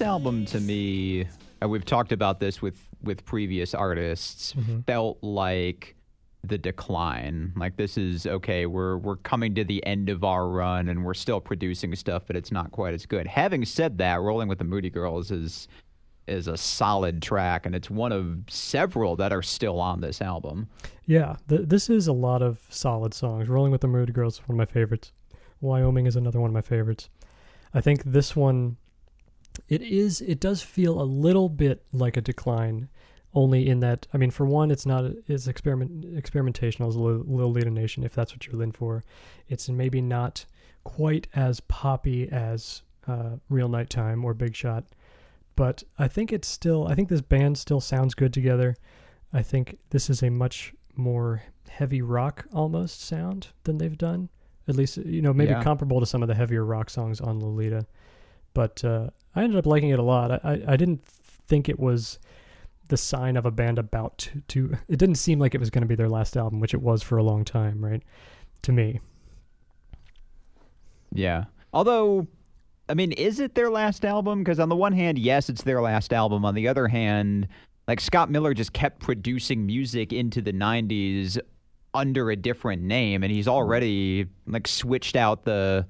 This album to me, and we've talked about this with with previous artists, mm-hmm. felt like the decline. Like this is okay, we're we're coming to the end of our run and we're still producing stuff, but it's not quite as good. Having said that, Rolling with the Moody Girls is is a solid track and it's one of several that are still on this album. Yeah, th- this is a lot of solid songs. Rolling with the Moody Girls is one of my favorites. Wyoming is another one of my favorites. I think this one, it is, it does feel a little bit like a decline, only in that, I mean, for one, it's not, it's experiment, experimentational as Lil Lil Lita Nation, if that's what you're in for. It's maybe not quite as poppy as uh, Real Nighttime or Big Shot, but I think it's still, I think this band still sounds good together. I think this is a much more heavy rock almost sound than they've done. At least, you know, maybe Yeah. comparable to some of the heavier rock songs on Lolita. But uh, I ended up liking it a lot. I, I, didn't think it was the sign of a band about to, to. *laughs* It didn't seem like it was going to be their last album, which it was for a long time, right? To me. Yeah. Although, I mean, is it their last album? Because on the one hand, yes, it's their last album. On the other hand, like Scott Miller just kept producing music into the 90s under a different name, and he's already like switched out the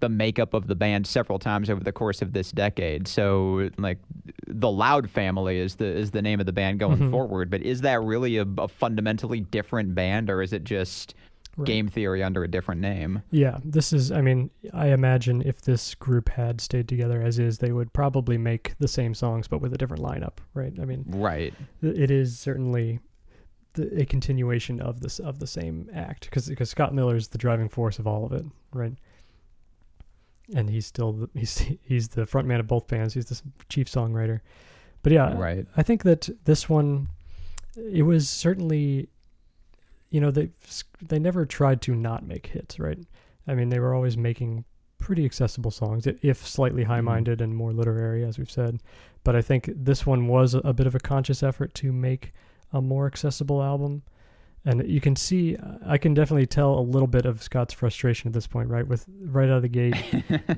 the makeup of the band several times over the course of this decade. So like the Loud Family is the is the name of the band going mm-hmm. forward, but is that really a, a fundamentally different band or is it just Right. game theory under a different name? Yeah, this is. I mean, I imagine if this group had stayed together as is, they would probably make the same songs but with a different lineup, right? I mean, Right. it is certainly a continuation of this of the same act because because Scott Miller is the driving force of all of it, right? And he's still the, he's he's the front man of both bands. He's the chief songwriter. But yeah, Right. I think that this one, it was certainly, you know, they they never tried to not make hits, right? I mean, they were always making pretty accessible songs, if slightly mm-hmm. high-minded and more literary, as we've said. But I think this one was a bit of a conscious effort to make a more accessible album. And you can see, I can definitely tell a little bit of Scott's frustration at this point, right? With right out of the gate,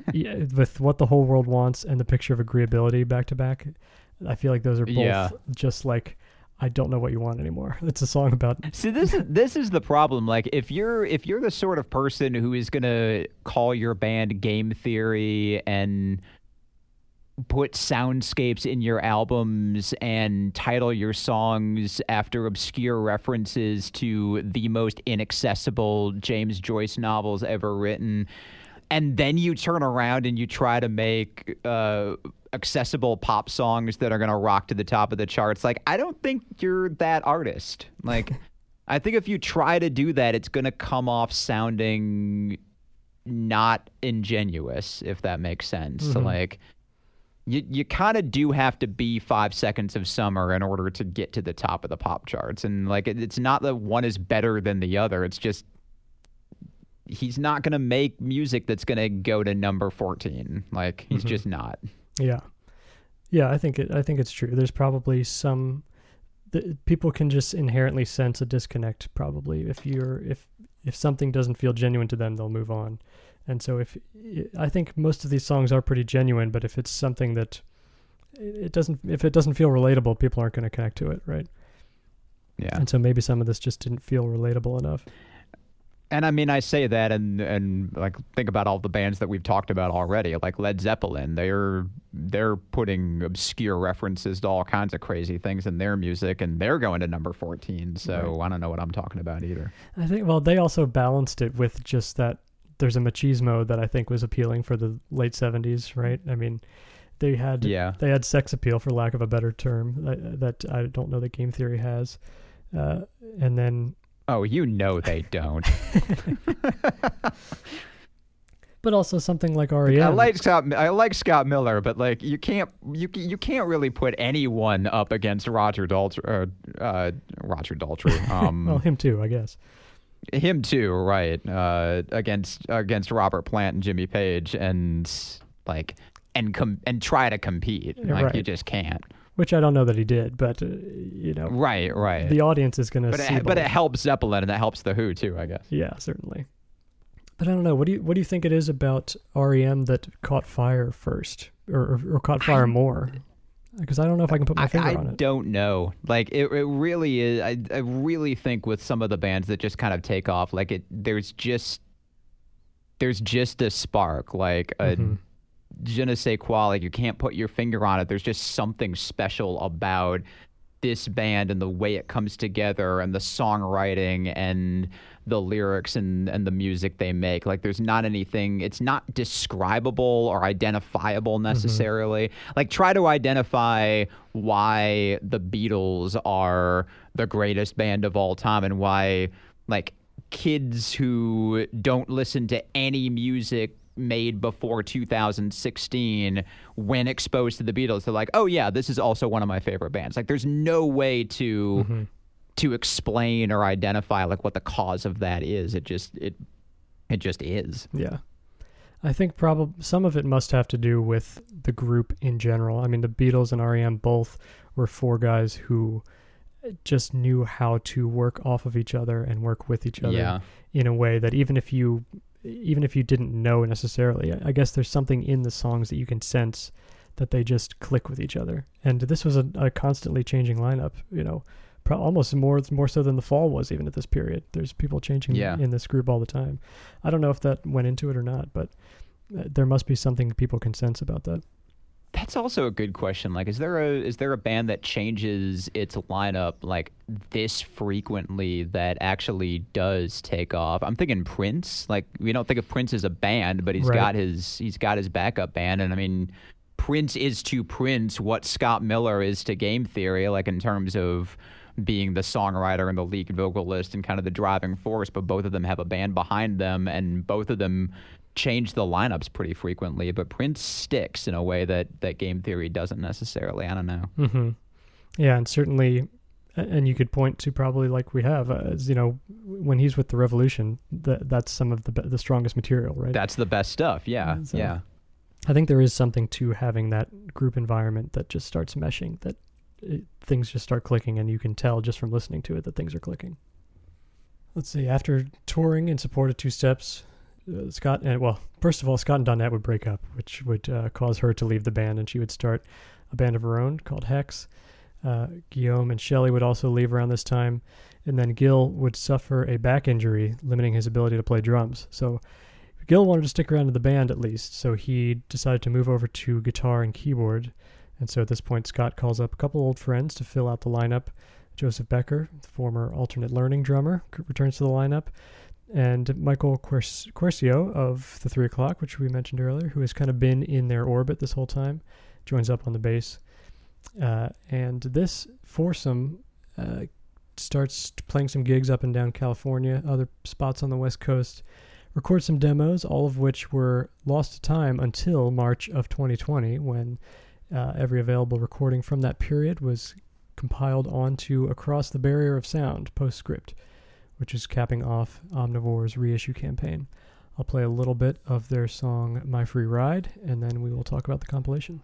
*laughs* yeah, with what the whole world wants and the picture of agreeability back to back. I feel like those are both Yeah. just like, I don't know what you want anymore. *laughs* It's a song about *laughs* See, this is this is the problem. Like, if you're if you're the sort of person who is gonna call your band game theory and put soundscapes in your albums and title your songs after obscure references to the most inaccessible James Joyce novels ever written. And then you turn around and you try to make uh, accessible pop songs that are going to rock to the top of the charts. Like, I don't think you're that artist. Like, *laughs* I think if you try to do that, it's going to come off sounding not ingenuous, if that makes sense. So, like, you, you kind of do have to be five seconds of summer in order to get to the top of the pop charts. And, like, it, it's not that one is better than the other. It's just he's not going to make music that's going to go to number 14. Like, he's mm-hmm. just not. Yeah, yeah. I think it. I think it's true. There's probably some. The, people can just inherently sense a disconnect. Probably, if you're if if something doesn't feel genuine to them, they'll move on. And so, if I think most of these songs are pretty genuine, but if it's something that it doesn't, if it doesn't feel relatable, people aren't going to connect to it, right? Yeah. And so maybe some of this just didn't feel relatable enough. And I mean, I say that, and and like think about all the bands that we've talked about already, like Led Zeppelin. They're they're putting obscure references to all kinds of crazy things in their music, and they're going to number fourteen. So I don't know what I'm talking about either. I think well, they also balanced it with just that there's a machismo that I think was appealing for the late '70s, right? I mean, they had Yeah. they had sex appeal for lack of a better term that, that I don't know that game theory has, uh, and then Oh, you know they don't. *laughs* but also something like REM. I like Scott. I like Scott Miller, but like you can't you you can't really put anyone up against Roger Daltrey. Uh, uh, Roger Daltrey. *laughs* Um, well, him too, I guess. Him too, right? Uh, against against Robert Plant and Jimmy Page, and like and com- and try to compete. Like right. you just can't. Which I don't know that he did, but uh, you know, Right, right. the audience is going to see. it, but it helps Zeppelin and it helps the Who too, I guess. Yeah, certainly. But I don't know. What do you what do you think it is about REM that caught fire first, or or, or caught fire more? Because I don't know if I can put my I, finger I on it. I don't know. Like it, it really is. I, I really think with some of the bands that just kind of take off, like it, there's just there's just a spark, like a Mm-hmm. je ne sais quoi. Like you can't put your finger on it. There's just something special about this band and the way it comes together and the songwriting and the lyrics and, and the music they make. Like there's not anything it's not describable or identifiable mm-hmm. necessarily. Like try to identify why the Beatles are the greatest band of all time and why like kids who don't listen to any music made before 2016 when exposed to the Beatles they're like oh yeah this is also one of my favorite bands like there's no way to mm-hmm. To explain or identify like what the cause of that is it just it it just is Yeah. I think probably some of it must have to do with the group in general. I mean, the Beatles and REM both were four guys who just knew how to work off of each other and work with each other Yeah. in a way that even if you even if you didn't know necessarily, I- guess there's something in the songs that you can sense that they just click with each other. And this was a, a constantly changing lineup, you know, pro- almost more more so than the fall was even at this period. There's people changing Yeah. in this group all the time. I don't know if that went into it or not, but uh, there must be something people can sense about that. That's also a good question. Like, is there a is there a band that changes its lineup like this frequently that actually does take off? I'm thinking Prince. Like, we don't think of Prince as a band, but he's Right. got his he's got his backup band, and I mean, Prince is to Prince what Scott Miller is to Game Theory, like in terms of being the songwriter and the lead vocalist and kind of the driving force. But both of them have a band behind them, and both of them change the lineups pretty frequently, but Prince sticks in a way that that game theory doesn't necessarily. I don't know. hmm Yeah, and certainly, and you could point to probably like we have, uh, as, you know, when he's with the Revolution, that that's some of the be- the strongest material, right? That's the best stuff. Yeah, So- yeah. I think there is something to having that group environment that just starts meshing, that it, things just start clicking, and you can tell just from listening to it that things are clicking. Let's see. After touring in support of Two Steps, uh, Scott and well, first of all, Scott and Donette would break up, which would uh, cause her to leave the band, and she would start a band of her own called Hex. Uh, Guillaume and Shelley would also leave around this time, and then Gil would suffer a back injury, limiting his ability to play drums. So Gil wanted to stick around in the band at least, so he decided to move over to guitar and keyboard. And so at this point, Scott calls up a couple old friends to fill out the lineup. Joseph Becker, the former alternate learning drummer, returns to the lineup, and Michael Quercio of the Three O'clock, which we mentioned earlier, who has kind of been in their orbit this whole time, joins up on the bass. Uh, and this foursome uh, starts playing some gigs up and down California, other spots on the West Coast, record some demos, all of which were lost to time until March of 2020 when uh, every available recording from that period was compiled onto Across the Barrier of Sound postscript, which is capping off Omnivore's reissue campaign. I'll play a little bit of their song My Free Ride, and then we will talk about the compilation.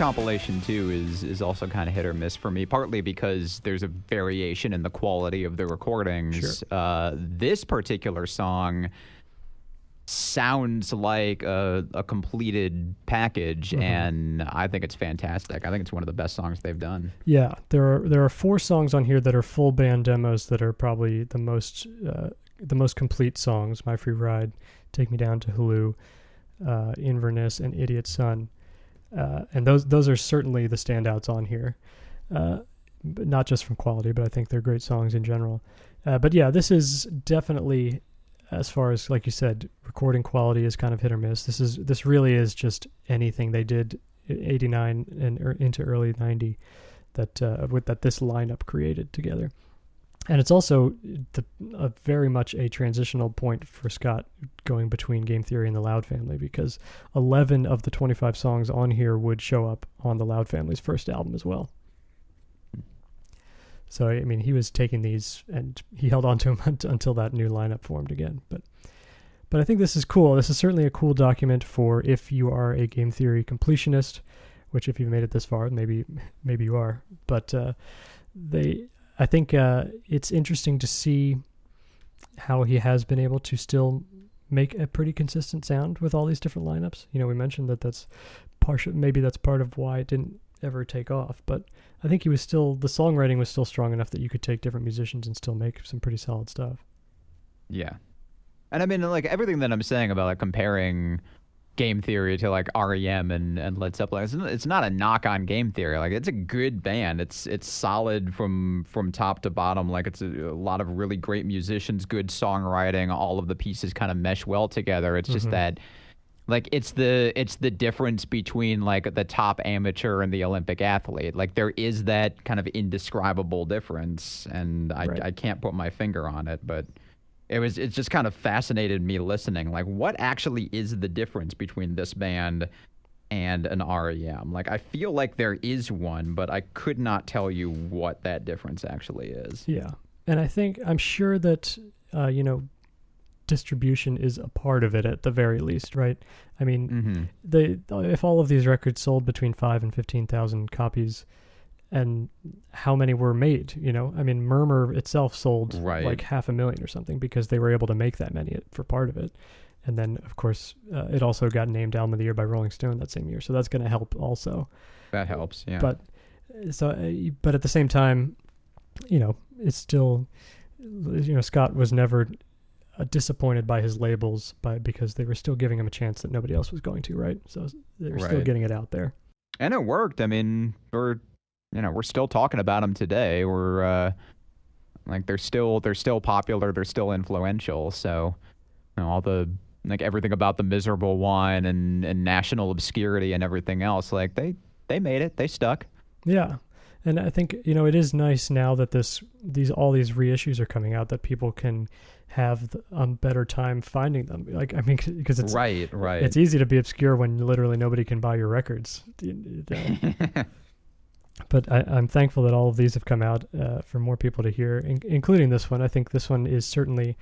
Compilation too is is also kind of hit or miss for me, partly because there's a variation in the quality of the recordings. Uh, this particular song sounds like a, a completed package, and I think it's fantastic. I think it's one of the best songs they've done. Yeah, there are there are four songs on here that are full band demos that are probably the most uh, the most complete songs. My Free Ride, Take Me Down to Hulu, uh, Inverness, and Idiot Son, uh, and those those are certainly the standouts on here. Uh, not just from quality, but I think they're great songs in general. Uh, but yeah, this is definitely as far as like you said, recording quality is kind of hit or miss. This is this really is just anything they did eighty nine and er, into early ninety that uh, with that this lineup created together. And it's also the, a very much a transitional point for Scott going between Game Theory and the Loud Family because 11 of the 25 songs on here would show up on the Loud Family's first album as well. So I mean, he was taking these and he held on to them *laughs* until that new lineup formed again. But but I think this is cool. This is certainly a cool document for if you are a game theory completionist, which if you've made it this far, maybe maybe you are. But uh, they, I think uh, it's interesting to see how he has been able to still make a pretty consistent sound with all these different lineups. You know, we mentioned that that's partial. Maybe that's part of why it didn't ever take off. But I think he was still the songwriting was still strong enough that you could take different musicians and still make some pretty solid stuff. Yeah. And I mean, like everything that I'm saying about like comparing game theory to like REM and, and Led Zeppelin, it's, it's not a knock on game theory. Like it's a good band. It's it's solid from from top to bottom. Like it's a, a lot of really great musicians, good songwriting. All of the pieces kind of mesh well together. It's just mm-hmm. that like it's the it's the difference between like the top amateur and the Olympic athlete. Like there is that kind of indescribable difference, and I Right. I can't put my finger on it, but it was it just kind of fascinated me listening. Like what actually is the difference between this band and an REM? Like I feel like there is one, but I could not tell you what that difference actually is. Yeah, and I think I'm sure that uh, you know distribution is a part of it at the very least, right? I mean, Mm-hmm. they if all of these records sold between five and fifteen thousand copies, and how many were made? You know, I mean, Murmur itself sold Right. like half a million or something because they were able to make that many for part of it. And then, of course, uh, it also got named Album of the Year by Rolling Stone that same year, so that's going to help also. That helps. Yeah. But so, uh, but at the same time, you know, it's still, you know, Scott was never uh, disappointed by his labels, by because they were still giving him a chance that nobody else was going to, right? So they were still getting it out there. and it worked. I mean, we're you know we're still talking about them today. We're uh, like they're still they're still popular. They're still influential. So you know, all the like everything about the miserable one and and national obscurity and everything else. Like they they made it. They stuck. Yeah, and I think you know it is nice now that this these all these reissues are coming out that people can have a better time finding them. Like I mean, because it's right, right. it's easy to be obscure when literally nobody can buy your records. *laughs* But I, I'm thankful that all of these have come out uh, for more people to hear, in, including this one. I think this one is certainly,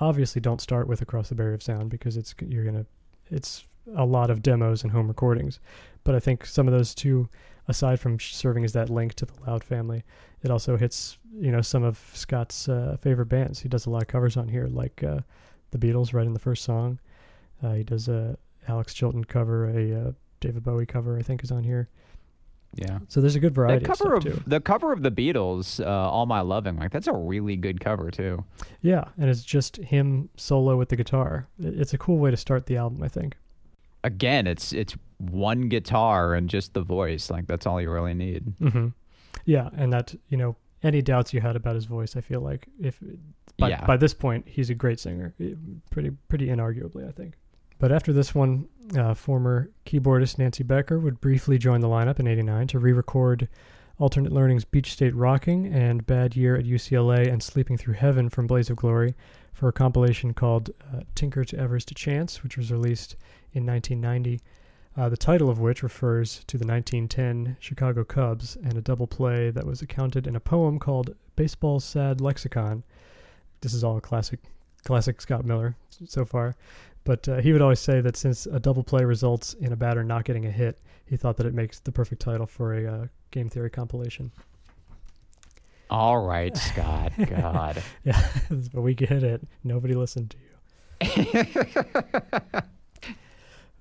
obviously, don't start with Across the Barrier of Sound because it's you're gonna, it's a lot of demos and home recordings. But I think some of those two, aside from serving as that link to the Loud family, it also hits you know some of Scott's uh, favorite bands. He does a lot of covers on here, like uh, the Beatles, right in the first song. Uh, he does a Alex Chilton cover, a uh, David Bowie cover, I think, is on here. Yeah. So there's a good variety. The cover of of too. the cover of the Beatles, uh, "All My Loving," like that's a really good cover too. Yeah, and it's just him solo with the guitar. It's a cool way to start the album, I think. Again, it's it's one guitar and just the voice. Like that's all you really need. hmm Yeah, and that you know any doubts you had about his voice, I feel like if by, yeah. by this point he's a great singer, pretty pretty inarguably, I think. But after this one, uh, former keyboardist Nancy Becker would briefly join the lineup in '89 to re-record Alternate Learning's Beach State Rocking and Bad Year at UCLA and Sleeping Through Heaven from Blaze of Glory for a compilation called uh, Tinker to Evers to Chance, which was released in 1990. Uh, the title of which refers to the 1910 Chicago Cubs and a double play that was accounted in a poem called Baseball's Sad Lexicon. This is all classic, classic Scott Miller so far. But uh, he would always say that since a double play results in a batter not getting a hit, he thought that it makes the perfect title for a uh, game theory compilation. All right, Scott. *laughs* God. Yeah, *laughs* but we get it. Nobody listened to you. *laughs*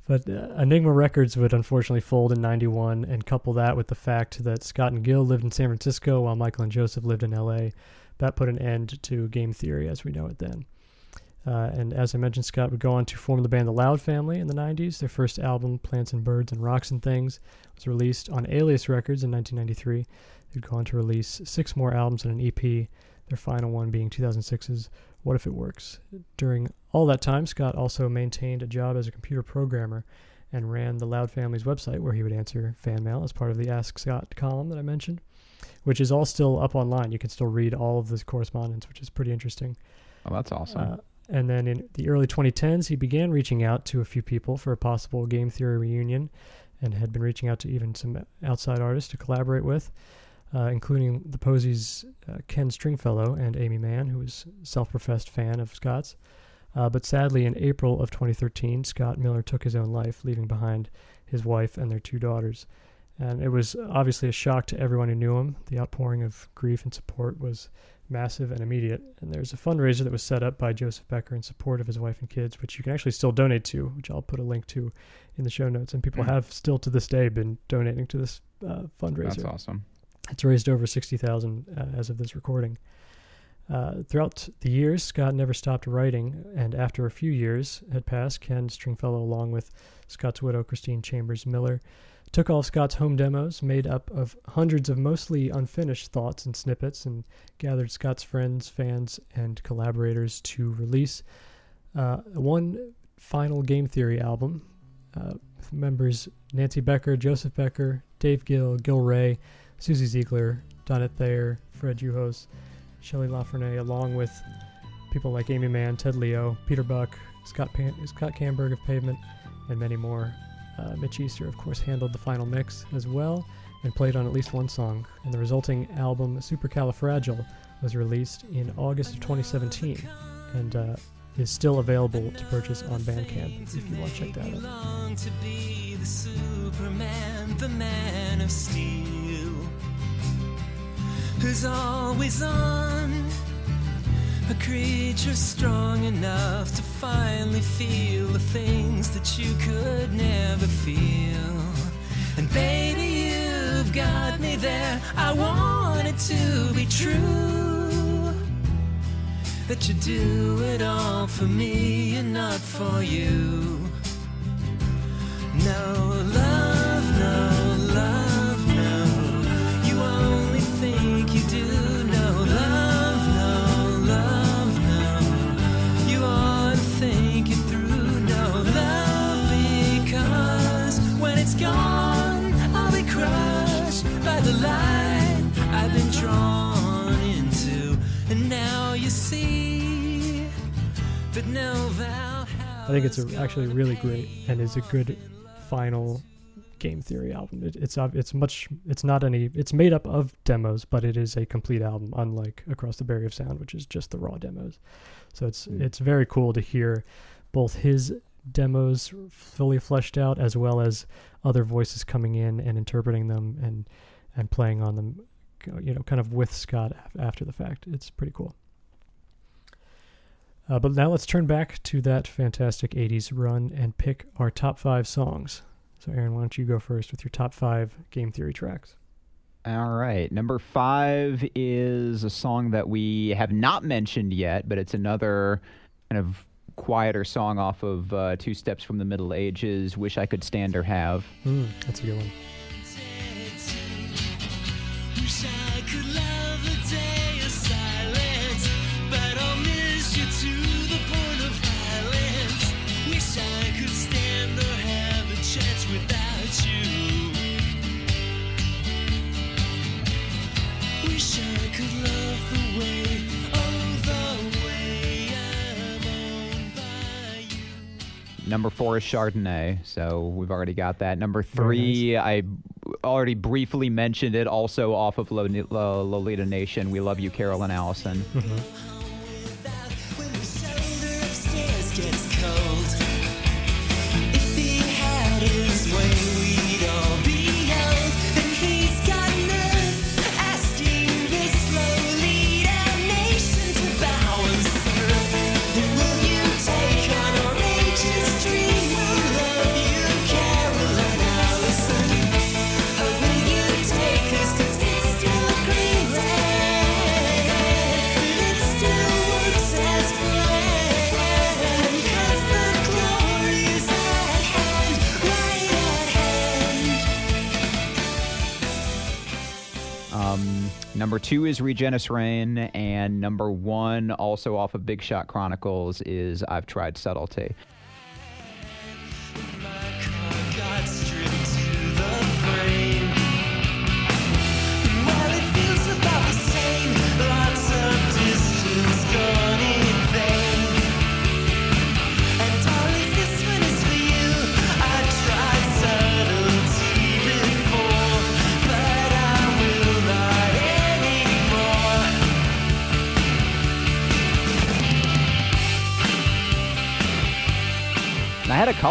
But uh, Enigma Records would unfortunately fold in 91 and couple that with the fact that Scott and Gill lived in San Francisco while Michael and Joseph lived in LA. That put an end to game theory as we know it then. Uh, and as I mentioned, Scott would go on to form the band The Loud Family in the 90s. Their first album, Plants and Birds and Rocks and Things, was released on Alias Records in 1993. They'd go on to release six more albums and an EP, their final one being 2006's What If It Works. During all that time, Scott also maintained a job as a computer programmer and ran the Loud Family's website where he would answer fan mail as part of the Ask Scott column that I mentioned, which is all still up online. You can still read all of this correspondence, which is pretty interesting. Oh, that's awesome. Uh, and then in the early 2010s, he began reaching out to a few people for a possible game theory reunion and had been reaching out to even some outside artists to collaborate with, uh, including the Posies' uh, Ken Stringfellow and Aimee Mann, who was self professed fan of Scott's. Uh, but sadly, in April of 2013, Scott Miller took his own life, leaving behind his wife and their two daughters. And it was obviously a shock to everyone who knew him. The outpouring of grief and support was massive and immediate. And there's a fundraiser that was set up by Joseph Becker in support of his wife and kids, which you can actually still donate to, which I'll put a link to in the show notes. And people Mm. have still to this day been donating to this uh, fundraiser. that's awesome. It's raised over 60000 uh, as of this recording. Uh, throughout the years, Scott never stopped writing, and after a few years had passed, Ken Stringfellow, along with Scott's widow, Christine Chambers Miller, took all Scott's home demos, made up of hundreds of mostly unfinished thoughts and snippets, and gathered Scott's friends, fans, and collaborators to release uh, one final game theory album uh, members Nancy Becker, Joseph Becker, Dave Gill, Gil Ray, Suzi Ziegler, Donnette Thayer, Fred Juhos, Shelley LaFreniere, along with people like Aimee Mann, Ted Leo, Peter Buck, Scott, Pan- Scott Kannberg of Pavement, and many more. Uh, Mitch Easter, of course, handled the final mix as well and played on at least one song. And the resulting album, Supercalifragile, was released in August of 2017 and uh, is still available to purchase on Bandcamp if you want to check that out. the Superman, the man of steel, who's always on. A creature strong enough to finally feel the things that you could never feel. And baby, you've got me there. I want it to be true that you do it all for me and not for you. No love, I think it's a, actually really great and is a good final game theory album. It, it's it's much it's not any it's made up of demos, but it is a complete album, unlike Across the Barrier of Sound, which is just the raw demos. So it's Mm. it's very cool to hear both his demos fully fleshed out as well as other voices coming in and interpreting them and and playing on them you know kind of with Scott after the fact. It's pretty cool. Uh, but now let's turn back to that fantastic 80s run and pick our top five songs. So, Aaron, why don't you go first with your top five game theory tracks? All right. Number five is a song that we have not mentioned yet, but it's another kind of quieter song off of uh, Two Steps from the Middle Ages, Wish I Could Stand or Have. Mm, that's a good one. Number four is Chardonnay, so we've already got that. Number three, I already briefly mentioned it, also off of Lo- Lo- Lolita Nation. We love you, Carol and Alison. without number two is Regenisraen, and number one, also off of Big Shot Chronicles, is I've Tried Subtlety.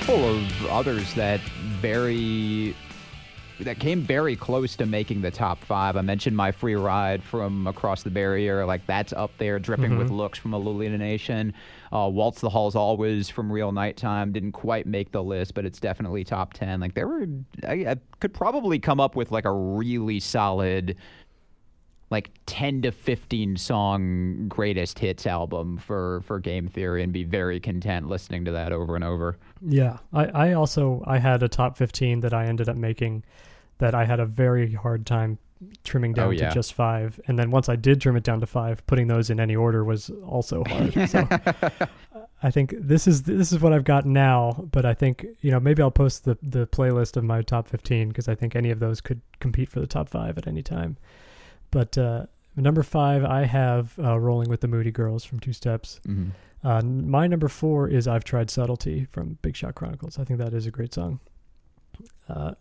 Couple of others that very that came very close to making the top five. I mentioned my free ride from across the barrier, like that's up there, dripping with looks from a Lolita Nation. Uh, Waltz the Halls always from Real Nighttime didn't quite make the list, but it's definitely top ten. Like there were, I, I could probably come up with like a really solid like 10 to 15 song greatest hits album for for game theory and be very content listening to that over and over Yeah, I, I also I had a top fifteen that I ended up making that I had a very hard time trimming oh, down Oh, yeah. to just five, and then once I did trim it down to five, putting those in any order was also hard. *laughs* so I think this is this is what I've got now, but I think you know maybe I'll post the the playlist of my top fifteen because I think any of those could compete for the top five at any time. But uh, number five, I have uh, "Rolling with the Moody Girls" from Two Steps. Mhm. Uh, my number four is I've Tried Subtlety from Big Shot Chronicles. I think that is a great song. Uh,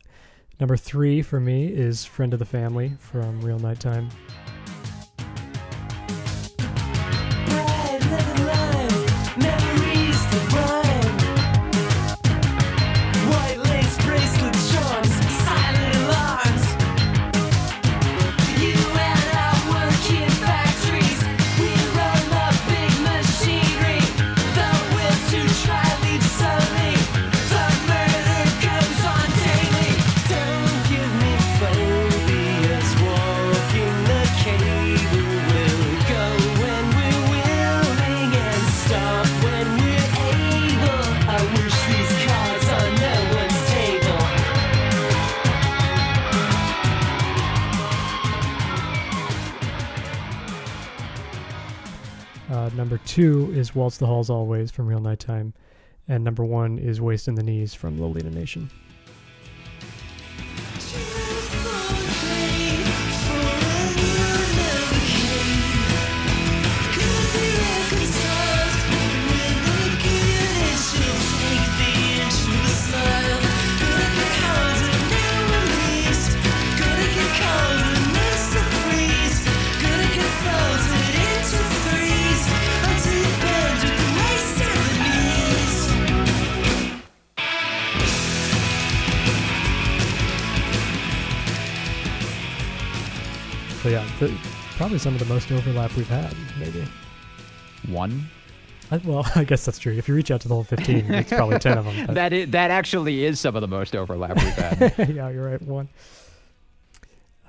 number three for me is Friend of the Family from Real Nighttime. Is Waltz the Halls Always from Real Nighttime. And number one is Waist in the Knees from Lolita Nation. Probably some of the most overlap we've had, maybe. One. I, well, *laughs* I guess that's true. If you reach out to the whole 15, *laughs* it's probably 10 of them. but- That is, that actually is some of the most overlap we've had. *laughs* yeah, you're right. One.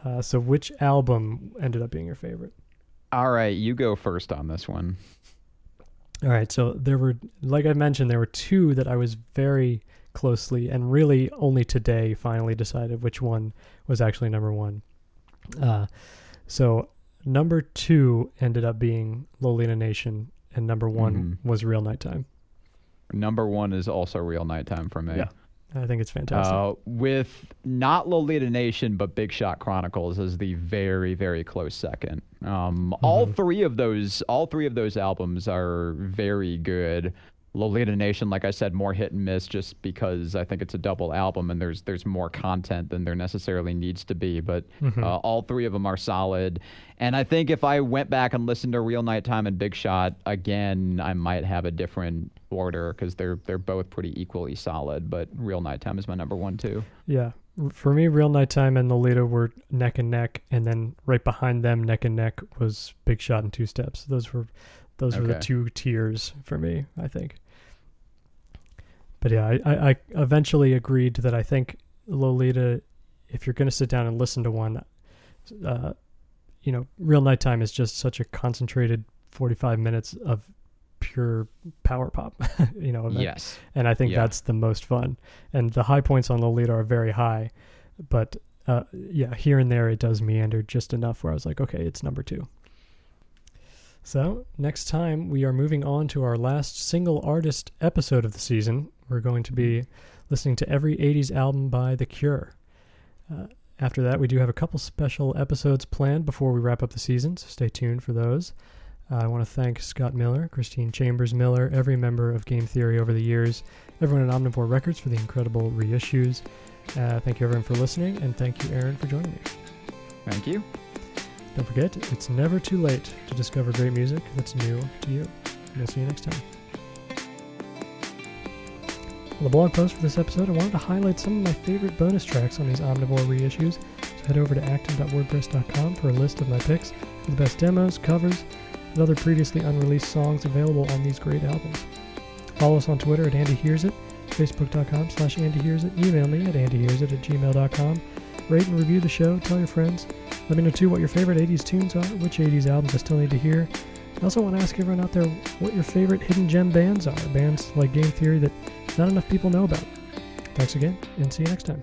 Uh, so, which album ended up being your favorite? All right, you go first on this one. All right. So, there were, like I mentioned, there were two that I was very closely and really only today finally decided which one was actually number one. Uh, so, number two ended up being Lolita Nation, and number one was Real Nighttime. Number one is also Real Nighttime for me. Yeah. I think it's fantastic. Uh, with not Lolita Nation, but Big Shot Chronicles as the very, very close second. Um, All three of those, all three of those albums are very good. Lolita Nation, like I said, more hit and miss, just because I think it's a double album and there's there's more content than there necessarily needs to be. But uh, all three of them are solid. And I think if I went back and listened to Real Nighttime and Big Shot again, I might have a different order because they're they're both pretty equally solid. But Real Nighttime is my number one too. Yeah. For me, Real Nighttime and Lolita were neck and neck, and then right behind them, neck and neck, was Big Shot and Two Steps. Those were those were the two tiers for me, I think. But yeah, I, I, I eventually agreed that I think Lolita, if you're going to sit down and listen to one, uh, you know, Real Nighttime is just such a concentrated 45 minutes of pure power pop, *laughs* you know, that- Yes. and I think Yeah. that's the most fun. And the high points on Lolita are very high, but uh, yeah, here and there it does meander just enough where I was like, okay, it's number two. So next time we are moving on to our last single artist episode of the season. We're going to be listening to every '80s album by The Cure. Uh, after that, we do have a couple special episodes planned before we wrap up the season, so stay tuned for those. Uh, I want to thank Scott Miller, Christine Chambers Miller, every member of Game Theory over the years, everyone at Omnivore Records for the incredible reissues. Uh, thank you, everyone, for listening, and thank you, Aaron, for joining me. Thank you. Don't forget, it's never too late to discover great music that's new to you. We'll see you next time. On the blog post for this episode, I wanted to highlight some of my favorite bonus tracks on these Omnivore reissues. So head over to active.wordpress.com for a list of my picks for the best demos, covers, and other previously unreleased songs available on these great albums. Follow us on Twitter at AndyHearsIt, Facebook.com slash Andy Hears It, email me at andyhearsit at gmail.com. Rate and review the show, tell your friends. Let me know too what your favorite 80s tunes are, which 80s albums I still need to hear. I also want to ask everyone out there what your favorite hidden gem bands are, bands like Game Theory that not enough people know about. Thanks again, and see you next time.